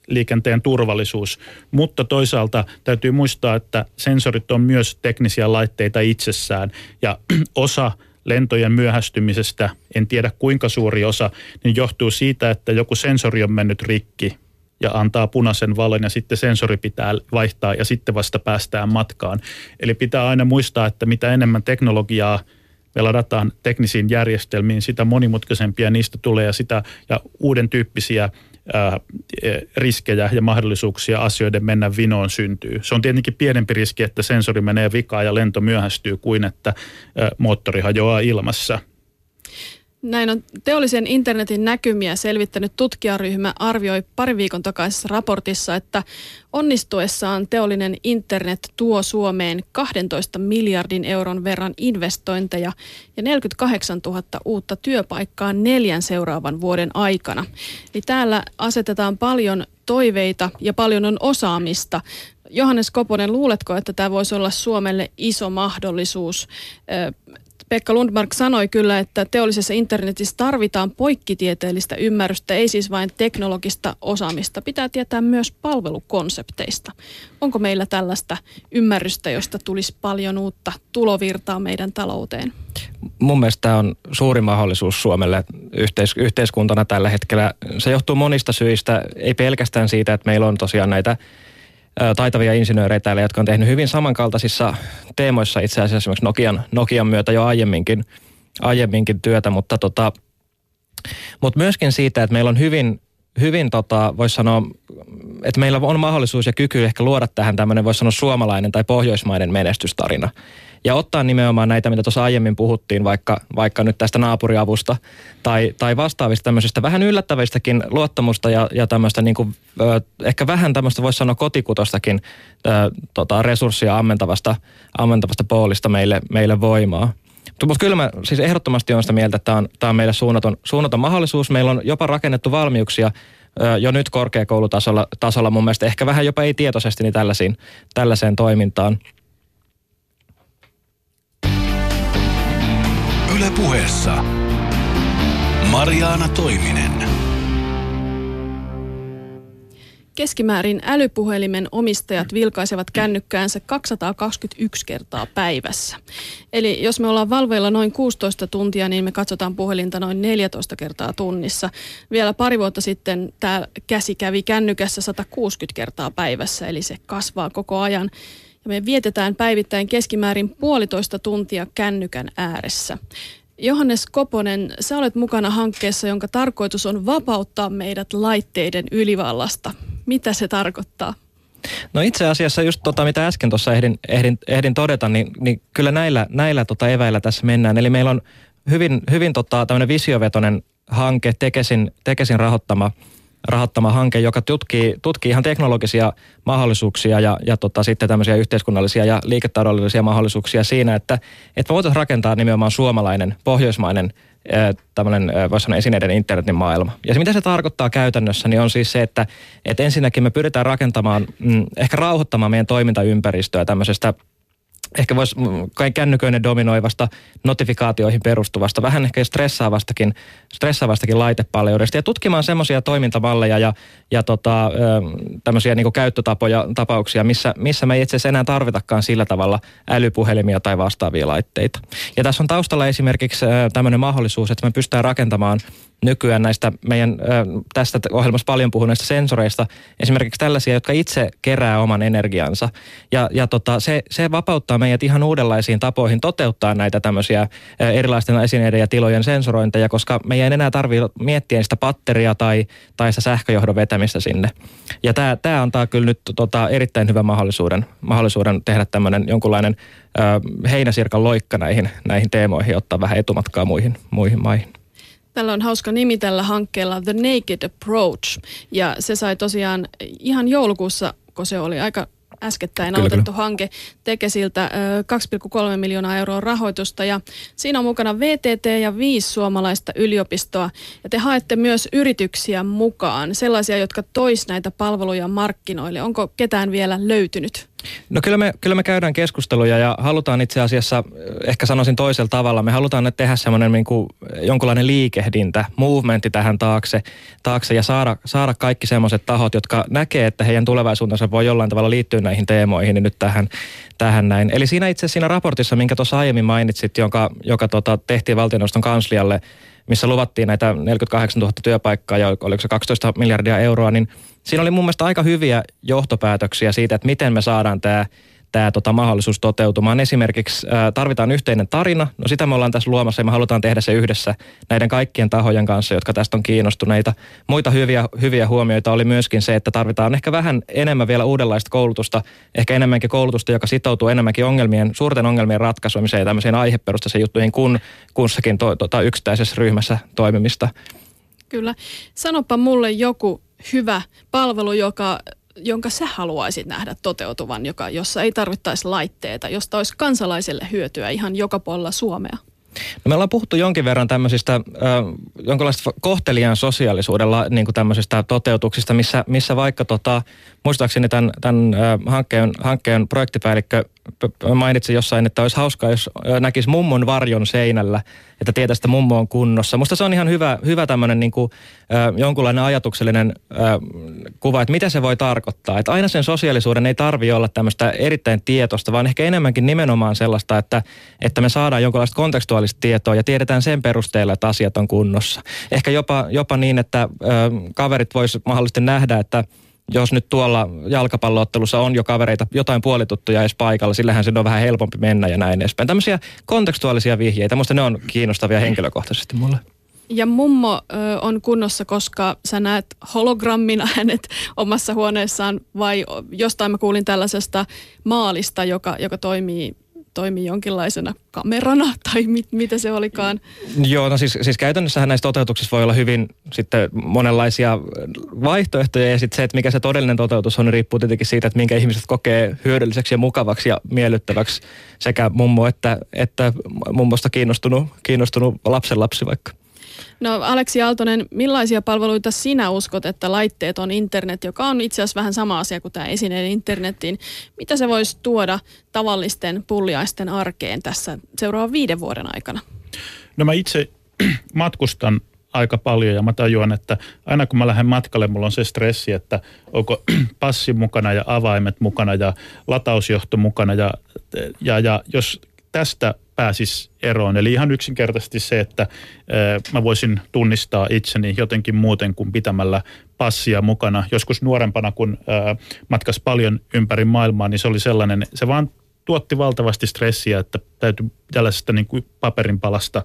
liikenteen turvallisuus. Mutta toisaalta täytyy muistaa, että sensorit on myös teknisiä laitteita itsessään ja osa lentojen myöhästymisestä, en tiedä kuinka suuri osa, niin johtuu siitä, että joku sensori on mennyt rikki ja antaa punaisen valon ja sitten sensori pitää vaihtaa ja sitten vasta päästään matkaan. Eli pitää aina muistaa, että mitä enemmän teknologiaa me ladataan teknisiin järjestelmiin, sitä monimutkaisempia niistä tulee ja sitä ja uuden tyyppisiä e, riskejä ja mahdollisuuksia asioiden mennä vinoon syntyy. Se on tietenkin pienempi riski, että sensori menee vikaan ja lento myöhästyy kuin että ää, moottori hajoaa ilmassa. Näin on teollisen internetin näkymiä selvittänyt tutkijaryhmä arvioi pari viikon takaisessa raportissa, että onnistuessaan teollinen internet tuo Suomeen 12 miljardin euron verran investointeja ja 48 000 uutta työpaikkaa neljän seuraavan vuoden aikana. Eli täällä asetetaan paljon toiveita ja paljon on osaamista. Johannes Koponen, luuletko, että tämä voisi olla Suomelle iso mahdollisuus Pekka Lundmark sanoi kyllä, että teollisessa internetissä tarvitaan poikkitieteellistä ymmärrystä, ei siis vain teknologista osaamista. Pitää tietää myös palvelukonsepteista. Onko meillä tällaista ymmärrystä, josta tulisi paljon uutta tulovirtaa meidän talouteen? Mun mielestä tämä on suuri mahdollisuus Suomelle yhteis- yhteiskuntana tällä hetkellä. Se johtuu monista syistä, ei pelkästään siitä, että meillä on tosiaan näitä taitavia insinöörejä täällä, jotka on tehnyt hyvin samankaltaisissa teemoissa itse asiassa esimerkiksi Nokian, Nokian myötä jo aiemminkin, aiemminkin työtä, mutta, tota, mutta myöskin siitä, että meillä on hyvin, hyvin tota, voisi sanoa, että meillä on mahdollisuus ja kyky ehkä luoda tähän tämmöinen, voisi sanoa suomalainen tai pohjoismainen menestystarina ja ottaa nimenomaan näitä, mitä tuossa aiemmin puhuttiin, vaikka, vaikka nyt tästä naapuriavusta tai, tai vastaavista tämmöisistä vähän yllättävistäkin luottamusta ja, ja tämmöistä niin kuin, ehkä vähän tämmöistä voisi sanoa kotikutostakin tota, resurssia ammentavasta, ammentavasta poolista meille, meille voimaa. Mutta kyllä mä siis ehdottomasti olen sitä mieltä, että tämä on, on meille suunnaton, suunnaton mahdollisuus. Meillä on jopa rakennettu valmiuksia jo nyt korkeakoulutasolla tasolla mun mielestä ehkä vähän jopa ei tietoisesti niin tällaisiin, tällaiseen toimintaan. Yle puheessa Mariaana Toiminen. Keskimäärin älypuhelimen omistajat vilkaisevat kännykkäänsä 221 kertaa päivässä. Eli jos me ollaan valveilla noin 16 tuntia, niin me katsotaan puhelinta noin 14 kertaa tunnissa. Vielä pari vuotta sitten tämä käsi kävi kännykässä 160 kertaa päivässä, eli se kasvaa koko ajan ja me vietetään päivittäin keskimäärin puolitoista tuntia kännykän ääressä. Johannes Koponen, sä olet mukana hankkeessa, jonka tarkoitus on vapauttaa meidät laitteiden ylivallasta. Mitä se tarkoittaa? No itse asiassa just tota, mitä äsken tuossa ehdin, ehdin, ehdin todeta, niin, niin kyllä näillä, näillä tota eväillä tässä mennään. Eli meillä on hyvin, hyvin tota, tämmöinen visiovetoinen hanke, Tekesin, Tekesin rahoittama – rahoittama hanke, joka tutkii, tutkii ihan teknologisia mahdollisuuksia ja, ja tota, sitten tämmöisiä yhteiskunnallisia ja liiketaloudellisia mahdollisuuksia siinä, että, että voitaisiin rakentaa nimenomaan suomalainen, pohjoismainen tämmöinen, voisi sanoa esineiden internetin maailma. Ja se, mitä se tarkoittaa käytännössä, niin on siis se, että, että ensinnäkin me pyritään rakentamaan, mm, ehkä rauhoittamaan meidän toimintaympäristöä tämmöisestä ehkä voisi kai kännyköinen dominoivasta notifikaatioihin perustuvasta, vähän ehkä stressaavastakin, stressaavastakin laitepaljoudesta ja tutkimaan semmoisia toimintamalleja ja, ja tota, tämmöisiä niin käyttötapoja, tapauksia, missä, missä me ei itse asiassa enää tarvitakaan sillä tavalla älypuhelimia tai vastaavia laitteita. Ja tässä on taustalla esimerkiksi tämmöinen mahdollisuus, että me pystytään rakentamaan nykyään näistä meidän tästä ohjelmassa paljon puhuneista sensoreista, esimerkiksi tällaisia, jotka itse kerää oman energiansa. Ja, ja tota, se, se vapauttaa meidät ihan uudenlaisiin tapoihin toteuttaa näitä tämmöisiä erilaisten esineiden ja tilojen sensorointeja, koska meidän ei enää tarvitse miettiä sitä patteria tai, tai sitä sähköjohdon vetämistä sinne. Ja tämä, tämä antaa kyllä nyt tota, erittäin hyvän mahdollisuuden, mahdollisuuden tehdä tämmöinen jonkunlainen ö, heinäsirkan loikka näihin, näihin teemoihin ottaa vähän etumatkaa muihin, muihin maihin. Tällä on hauska nimi tällä hankkeella The Naked Approach ja se sai tosiaan ihan joulukuussa, kun se oli aika äskettäin kyllä, aloitettu kyllä. hanke Tekesiltä 2,3 miljoonaa euroa rahoitusta ja siinä on mukana VTT ja viisi suomalaista yliopistoa ja te haette myös yrityksiä mukaan, sellaisia, jotka tois näitä palveluja markkinoille. Onko ketään vielä löytynyt? No kyllä me, kyllä me käydään keskusteluja ja halutaan itse asiassa, ehkä sanoisin toisella tavalla, me halutaan tehdä semmoinen niin kuin jonkunlainen liikehdintä, movementti tähän taakse, taakse ja saada, saada kaikki semmoiset tahot, jotka näkee, että heidän tulevaisuutensa voi jollain tavalla liittyä näihin teemoihin, niin nyt tähän, tähän näin. Eli siinä itse siinä raportissa, minkä tuossa aiemmin mainitsit, jonka, joka tota, tehtiin valtioneuvoston kanslialle, missä luvattiin näitä 48 000 työpaikkaa ja oliko se 12 miljardia euroa, niin siinä oli mun mielestä aika hyviä johtopäätöksiä siitä, että miten me saadaan tämä tämä tota, mahdollisuus toteutumaan. Esimerkiksi ää, tarvitaan yhteinen tarina. No sitä me ollaan tässä luomassa ja me halutaan tehdä se yhdessä näiden kaikkien tahojen kanssa, jotka tästä on kiinnostuneita. Muita hyviä, hyviä huomioita oli myöskin se, että tarvitaan ehkä vähän enemmän vielä uudenlaista koulutusta, ehkä enemmänkin koulutusta, joka sitoutuu enemmänkin ongelmien, suurten ongelmien ratkaisumiseen ja tämmöisiin aiheperustaisiin juttuihin kuin kussakin to, tota, yksittäisessä ryhmässä toimimista. Kyllä. Sanopa mulle joku hyvä palvelu, joka jonka sä haluaisit nähdä toteutuvan, joka, jossa ei tarvittaisi laitteita, josta olisi kansalaiselle hyötyä ihan joka puolella Suomea? No me ollaan puhuttu jonkin verran tämmöisistä äh, kohtelijan sosiaalisuudella niin kuin tämmöisistä toteutuksista, missä, missä vaikka tota, muistaakseni tämän, tämän äh, hankkeen, hankkeen projektipäällikkö mainitsi jossain, että olisi hauskaa, jos näkisi mummon varjon seinällä, että tietäisi, että mummo on kunnossa. Musta se on ihan hyvä, hyvä tämmöinen niin äh, jonkunlainen ajatuksellinen äh, kuva, että mitä se voi tarkoittaa. Että aina sen sosiaalisuuden ei tarvi olla tämmöistä erittäin tietoista, vaan ehkä enemmänkin nimenomaan sellaista, että, että me saadaan jonkunlaista kontekstuaalista tietoa ja tiedetään sen perusteella, että asiat on kunnossa. Ehkä jopa, jopa niin, että äh, kaverit vois mahdollisesti nähdä, että jos nyt tuolla jalkapalloottelussa on jo kavereita, jotain puolituttuja edes paikalla, sillähän se on vähän helpompi mennä ja näin edespäin. Tämmöisiä kontekstuaalisia vihjeitä, musta ne on kiinnostavia henkilökohtaisesti mulle. Ja mummo ö, on kunnossa, koska sä näet hologrammina hänet omassa huoneessaan vai jostain mä kuulin tällaisesta maalista, joka, joka toimii toimii jonkinlaisena kamerana tai mit, mitä se olikaan? Joo, no siis, siis käytännössähän näissä toteutuksissa voi olla hyvin sitten monenlaisia vaihtoehtoja ja sitten se, että mikä se todellinen toteutus on, niin riippuu tietenkin siitä, että minkä ihmiset kokee hyödylliseksi ja mukavaksi ja miellyttäväksi sekä mummo että, että mummosta kiinnostunut, kiinnostunut lapsenlapsi vaikka. No Aleksi Aaltonen, millaisia palveluita sinä uskot, että laitteet on internet, joka on itse asiassa vähän sama asia kuin tämä esineen internetin. Mitä se voisi tuoda tavallisten pulliaisten arkeen tässä seuraavan viiden vuoden aikana? No mä itse matkustan aika paljon ja mä tajuan, että aina kun mä lähden matkalle, mulla on se stressi, että onko passi mukana ja avaimet mukana ja latausjohto mukana ja, ja, ja jos tästä pääsisi eroon. Eli ihan yksinkertaisesti se, että mä voisin tunnistaa itseni jotenkin muuten kuin pitämällä passia mukana. Joskus nuorempana, kun matkas paljon ympäri maailmaa, niin se oli sellainen, se vaan tuotti valtavasti stressiä, että täytyy tällaisesta niin kuin paperinpalasta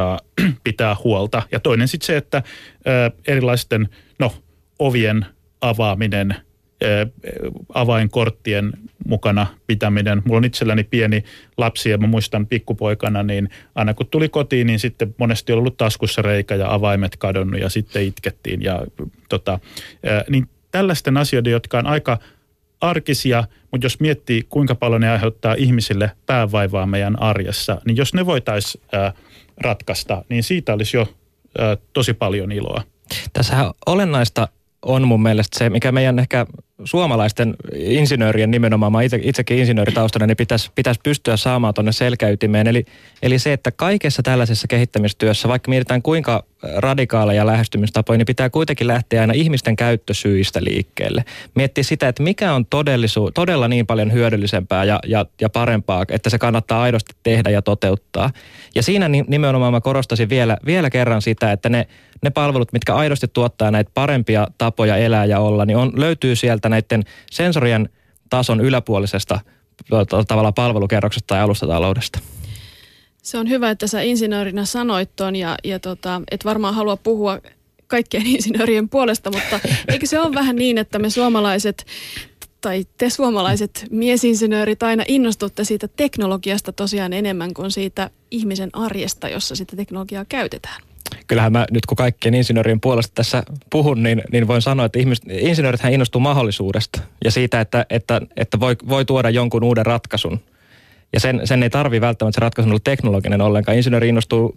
pitää huolta. Ja toinen sitten se, että erilaisten no, ovien avaaminen – avainkorttien mukana pitäminen. Mulla on itselläni pieni lapsi ja mä muistan pikkupoikana, niin aina kun tuli kotiin, niin sitten monesti on ollut taskussa reikä ja avaimet kadonnut ja sitten itkettiin. Ja, tota, niin tällaisten asioiden, jotka on aika arkisia, mutta jos miettii kuinka paljon ne aiheuttaa ihmisille päävaivaa meidän arjessa, niin jos ne voitaisiin ratkaista, niin siitä olisi jo tosi paljon iloa. Tässä olennaista on mun mielestä se, mikä meidän ehkä suomalaisten insinöörien nimenomaan, mä itse, itsekin insinööritaustana, niin pitäisi, pitäisi pystyä saamaan tuonne selkäytimeen. Eli, eli se, että kaikessa tällaisessa kehittämistyössä, vaikka mietitään kuinka radikaaleja lähestymistapoja, niin pitää kuitenkin lähteä aina ihmisten käyttösyistä liikkeelle. Miettiä sitä, että mikä on todellisu, todella niin paljon hyödyllisempää ja, ja, ja parempaa, että se kannattaa aidosti tehdä ja toteuttaa. Ja siinä nimenomaan mä korostaisin vielä, vielä kerran sitä, että ne ne palvelut, mitkä aidosti tuottaa näitä parempia tapoja elää ja olla, niin on, löytyy sieltä näiden sensorien tason yläpuolisesta tavalla palvelukerroksesta tai alustataloudesta. Se on hyvä, että sä insinöörinä sanoit ton ja, ja tota, et varmaan halua puhua kaikkien insinöörien puolesta, mutta eikö se ole vähän niin, että me suomalaiset tai te suomalaiset miesinsinöörit aina innostutte siitä teknologiasta tosiaan enemmän kuin siitä ihmisen arjesta, jossa sitä teknologiaa käytetään? Kyllähän mä nyt kun kaikkien insinöörien puolesta tässä puhun, niin, niin voin sanoa, että ihmiset, insinöörit innostuu mahdollisuudesta ja siitä, että, että, että voi, voi tuoda jonkun uuden ratkaisun ja sen, sen ei tarvi välttämättä se ratkaisu olla teknologinen ollenkaan. Insinööri innostuu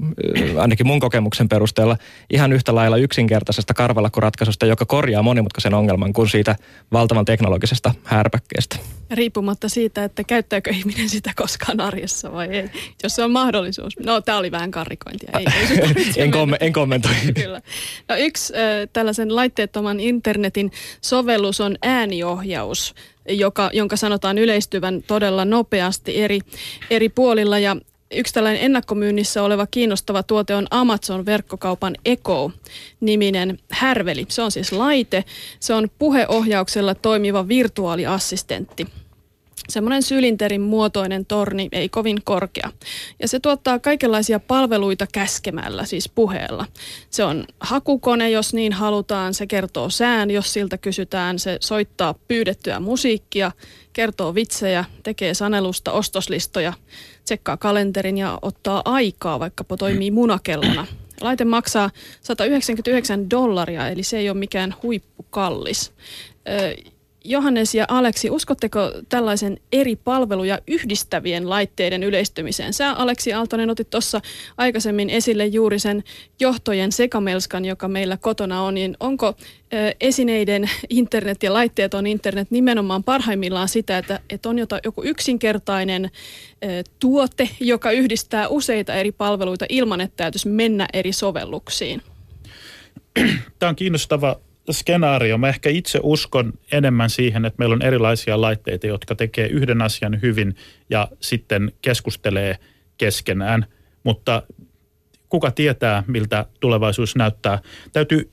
ainakin mun kokemuksen perusteella ihan yhtä lailla yksinkertaisesta karvalakkuratkaisusta, joka korjaa monimutkaisen ongelman kuin siitä valtavan teknologisesta härpäkkeestä. Riippumatta siitä, että käyttääkö ihminen sitä koskaan arjessa vai ei, jos se on mahdollisuus. No, tämä oli vähän karrikointia. Ei, ei en, komme, en kommentoi. Kyllä. No, yksi äh, tällaisen laitteettoman internetin sovellus on ääniohjaus joka, jonka sanotaan yleistyvän todella nopeasti eri, eri puolilla. Ja yksi tällainen ennakkomyynnissä oleva kiinnostava tuote on Amazon-verkkokaupan Echo-niminen härveli. Se on siis laite. Se on puheohjauksella toimiva virtuaaliassistentti semmoinen sylinterin muotoinen torni, ei kovin korkea. Ja se tuottaa kaikenlaisia palveluita käskemällä, siis puheella. Se on hakukone, jos niin halutaan. Se kertoo sään, jos siltä kysytään. Se soittaa pyydettyä musiikkia, kertoo vitsejä, tekee sanelusta ostoslistoja, tsekkaa kalenterin ja ottaa aikaa, vaikkapa toimii munakellona. Laite maksaa 199 dollaria, eli se ei ole mikään huippukallis. Johannes ja Aleksi, uskotteko tällaisen eri palveluja yhdistävien laitteiden yleistymiseen? Sä Aleksi Aaltonen otit tuossa aikaisemmin esille juuri sen johtojen sekamelskan, joka meillä kotona on. Niin onko esineiden internet ja laitteet on internet nimenomaan parhaimmillaan sitä, että, että on joku yksinkertainen tuote, joka yhdistää useita eri palveluita ilman, että täytyisi mennä eri sovelluksiin? Tämä on kiinnostava skenaario. Mä ehkä itse uskon enemmän siihen, että meillä on erilaisia laitteita, jotka tekee yhden asian hyvin ja sitten keskustelee keskenään. Mutta kuka tietää, miltä tulevaisuus näyttää. Täytyy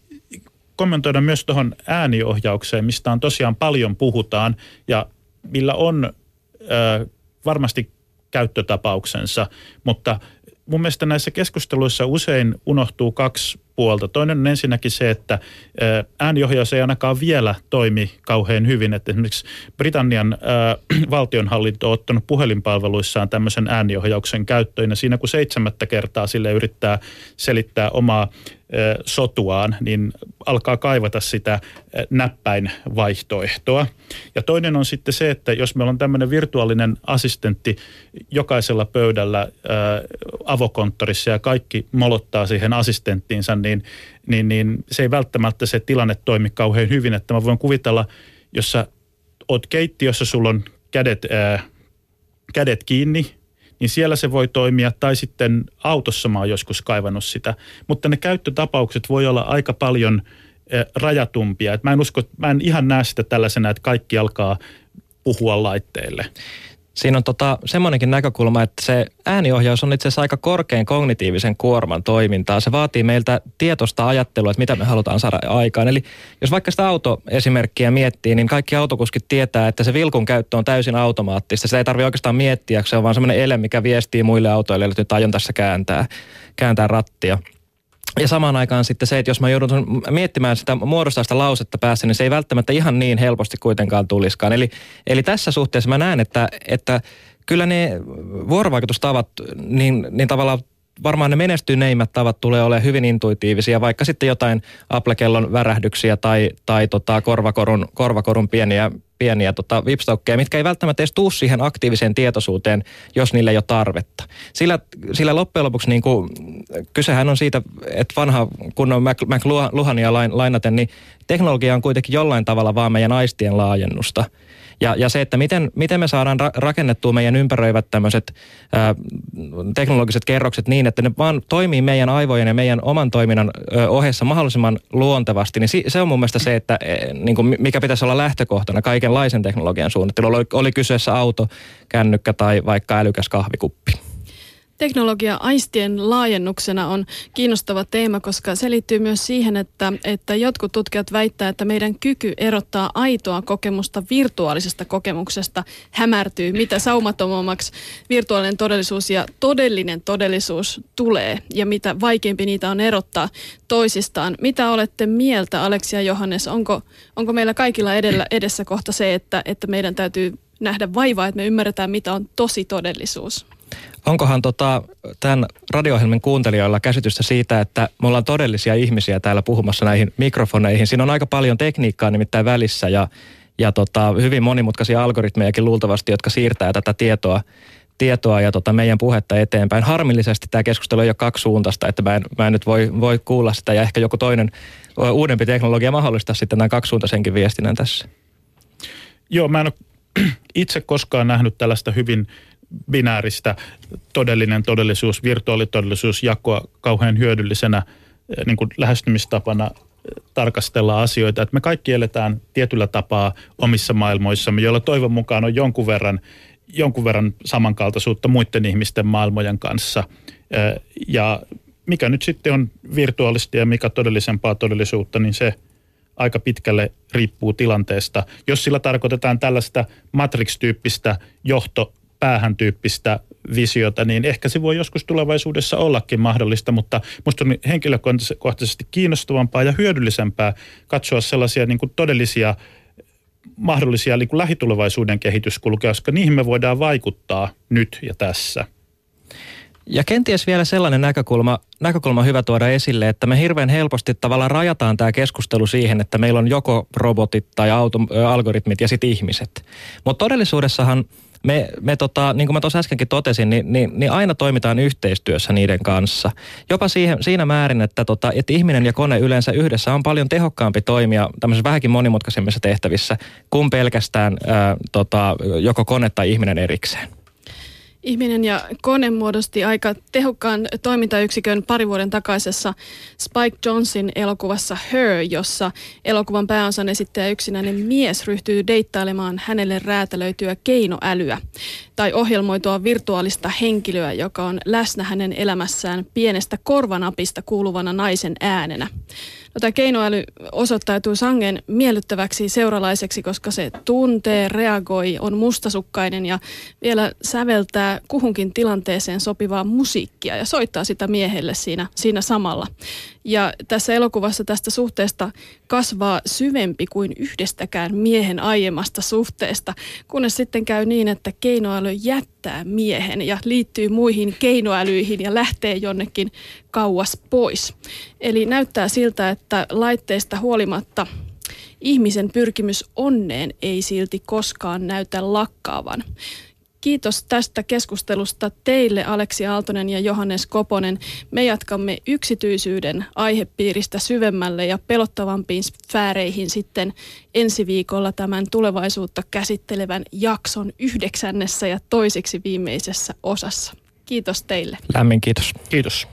kommentoida myös tuohon ääniohjaukseen, mistä on tosiaan paljon puhutaan ja millä on ö, varmasti käyttötapauksensa, mutta mun mielestä näissä keskusteluissa usein unohtuu kaksi puolta. Toinen on ensinnäkin se, että ääniohjaus ei ainakaan vielä toimi kauhean hyvin. Että esimerkiksi Britannian äh, valtionhallinto on ottanut puhelinpalveluissaan tämmöisen ääniohjauksen käyttöön ja siinä kun seitsemättä kertaa sille yrittää selittää omaa sotuaan, niin alkaa kaivata sitä näppäin vaihtoehtoa. Ja toinen on sitten se, että jos meillä on tämmöinen virtuaalinen assistentti jokaisella pöydällä avokonttorissa ja kaikki molottaa siihen assistenttiinsa, niin, niin, niin se ei välttämättä se tilanne toimi kauhean hyvin. Että mä voin kuvitella, jos sä oot keittiössä, sulla on kädet, ää, kädet kiinni, niin siellä se voi toimia, tai sitten autossa mä oon joskus kaivannut sitä. Mutta ne käyttötapaukset voi olla aika paljon rajatumpia. Et mä en usko, mä en ihan näe sitä tällaisena, että kaikki alkaa puhua laitteelle. Siinä on tota, semmoinenkin näkökulma, että se ääniohjaus on itse asiassa aika korkein kognitiivisen kuorman toimintaa. Se vaatii meiltä tietoista ajattelua, että mitä me halutaan saada aikaan. Eli jos vaikka sitä autoesimerkkiä miettii, niin kaikki autokuskit tietää, että se vilkun käyttö on täysin automaattista. Se ei tarvitse oikeastaan miettiä, se on vaan semmoinen ele, mikä viestii muille autoille, että nyt aion tässä kääntää, kääntää rattia. Ja samaan aikaan sitten se, että jos mä joudun miettimään sitä muodostaa sitä lausetta päässä, niin se ei välttämättä ihan niin helposti kuitenkaan tuliskaan. Eli, eli tässä suhteessa mä näen, että, että kyllä ne vuorovaikutustavat, niin, niin tavallaan varmaan ne menestyneimmät tavat tulee olemaan hyvin intuitiivisia, vaikka sitten jotain Apple-kellon värähdyksiä tai, tai tota korvakorun, korvakorun pieniä, pieniä tota vipstoukkeja, mitkä ei välttämättä edes tuu siihen aktiiviseen tietoisuuteen, jos niille ei ole tarvetta. Sillä, sillä loppujen lopuksi niin kuin, kysehän on siitä, että vanha kunnon McLuhania lainaten, niin teknologia on kuitenkin jollain tavalla vaan meidän aistien laajennusta – ja, ja se, että miten, miten me saadaan ra- rakennettua meidän ympäröivät tämmöiset teknologiset kerrokset niin, että ne vaan toimii meidän aivojen ja meidän oman toiminnan ö, ohessa mahdollisimman luontevasti, niin si- se on mun mielestä se, että e, niin kuin mikä pitäisi olla lähtökohtana kaikenlaisen teknologian suunnittelu. Oli, oli kyseessä auto, kännykkä tai vaikka älykäs kahvikuppi. Teknologia aistien laajennuksena on kiinnostava teema, koska se liittyy myös siihen, että, että jotkut tutkijat väittää, että meidän kyky erottaa aitoa kokemusta virtuaalisesta kokemuksesta hämärtyy, mitä saumattomammaksi virtuaalinen todellisuus ja todellinen todellisuus tulee ja mitä vaikeampi niitä on erottaa toisistaan. Mitä olette mieltä, Aleksia Johannes? Onko, onko meillä kaikilla edellä, edessä kohta se, että, että meidän täytyy nähdä vaivaa, että me ymmärretään, mitä on tosi todellisuus? Onkohan tota, tämän radio kuuntelijoilla käsitystä siitä, että me ollaan todellisia ihmisiä täällä puhumassa näihin mikrofoneihin? Siinä on aika paljon tekniikkaa nimittäin välissä ja, ja tota, hyvin monimutkaisia algoritmejakin luultavasti, jotka siirtää tätä tietoa, tietoa ja tota meidän puhetta eteenpäin. Harmillisesti tämä keskustelu ei ole kaksisuuntaista, että mä en, mä en nyt voi, voi kuulla sitä ja ehkä joku toinen uudempi teknologia mahdollistaa sitten tämän kaksisuuntaisenkin viestinnän tässä. Joo, mä en ole itse koskaan nähnyt tällaista hyvin binääristä todellinen todellisuus, virtuaalitodellisuus jakoa kauhean hyödyllisenä eh, niin kuin lähestymistapana eh, tarkastella asioita. Että me kaikki eletään tietyllä tapaa omissa maailmoissamme, joilla toivon mukaan on jonkun verran, jonkun verran samankaltaisuutta muiden ihmisten maailmojen kanssa. Eh, ja mikä nyt sitten on virtuaalista ja mikä todellisempaa todellisuutta, niin se aika pitkälle riippuu tilanteesta. Jos sillä tarkoitetaan tällaista Matrix-tyyppistä johto päähän tyyppistä visiota, niin ehkä se voi joskus tulevaisuudessa ollakin mahdollista, mutta minusta on henkilökohtaisesti kiinnostavampaa ja hyödyllisempää katsoa sellaisia niin kuin todellisia mahdollisia niin kuin lähitulevaisuuden kehityskulkuja, koska niihin me voidaan vaikuttaa nyt ja tässä. Ja kenties vielä sellainen näkökulma, näkökulma hyvä tuoda esille, että me hirveän helposti tavallaan rajataan tämä keskustelu siihen, että meillä on joko robotit tai auto, algoritmit ja sitten ihmiset. Mutta todellisuudessahan me, me tota, niin kuin mä tuossa äskenkin totesin, niin, niin, niin aina toimitaan yhteistyössä niiden kanssa. Jopa siihen, siinä määrin, että, tota, että ihminen ja kone yleensä yhdessä on paljon tehokkaampi toimia tämmöisissä vähänkin monimutkaisemmissa tehtävissä kuin pelkästään ää, tota, joko kone tai ihminen erikseen. Ihminen ja kone muodosti aika tehokkaan toimintayksikön pari vuoden takaisessa Spike Jonsin elokuvassa Her, jossa elokuvan pääosan esittäjä yksinäinen mies ryhtyy deittailemaan hänelle räätälöityä keinoälyä tai ohjelmoitua virtuaalista henkilöä, joka on läsnä hänen elämässään pienestä korvanapista kuuluvana naisen äänenä. No, tämä keinoäly osoittautuu sangen miellyttäväksi seuralaiseksi, koska se tuntee, reagoi, on mustasukkainen ja vielä säveltää kuhunkin tilanteeseen sopivaa musiikkia ja soittaa sitä miehelle siinä, siinä samalla. Ja tässä elokuvassa tästä suhteesta kasvaa syvempi kuin yhdestäkään miehen aiemmasta suhteesta, kunnes sitten käy niin, että keinoäly jättää miehen ja liittyy muihin keinoälyihin ja lähtee jonnekin kauas pois. Eli näyttää siltä, että laitteesta huolimatta ihmisen pyrkimys onneen ei silti koskaan näytä lakkaavan. Kiitos tästä keskustelusta teille Aleksi Aaltonen ja Johannes Koponen. Me jatkamme yksityisyyden aihepiiristä syvemmälle ja pelottavampiin sfääreihin sitten ensi viikolla tämän tulevaisuutta käsittelevän jakson yhdeksännessä ja toiseksi viimeisessä osassa. Kiitos teille. Lämmin kiitos. Kiitos.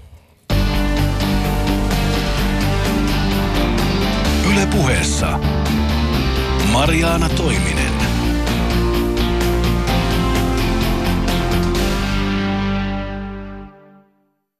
Yle puheessa Mariana Toiminen.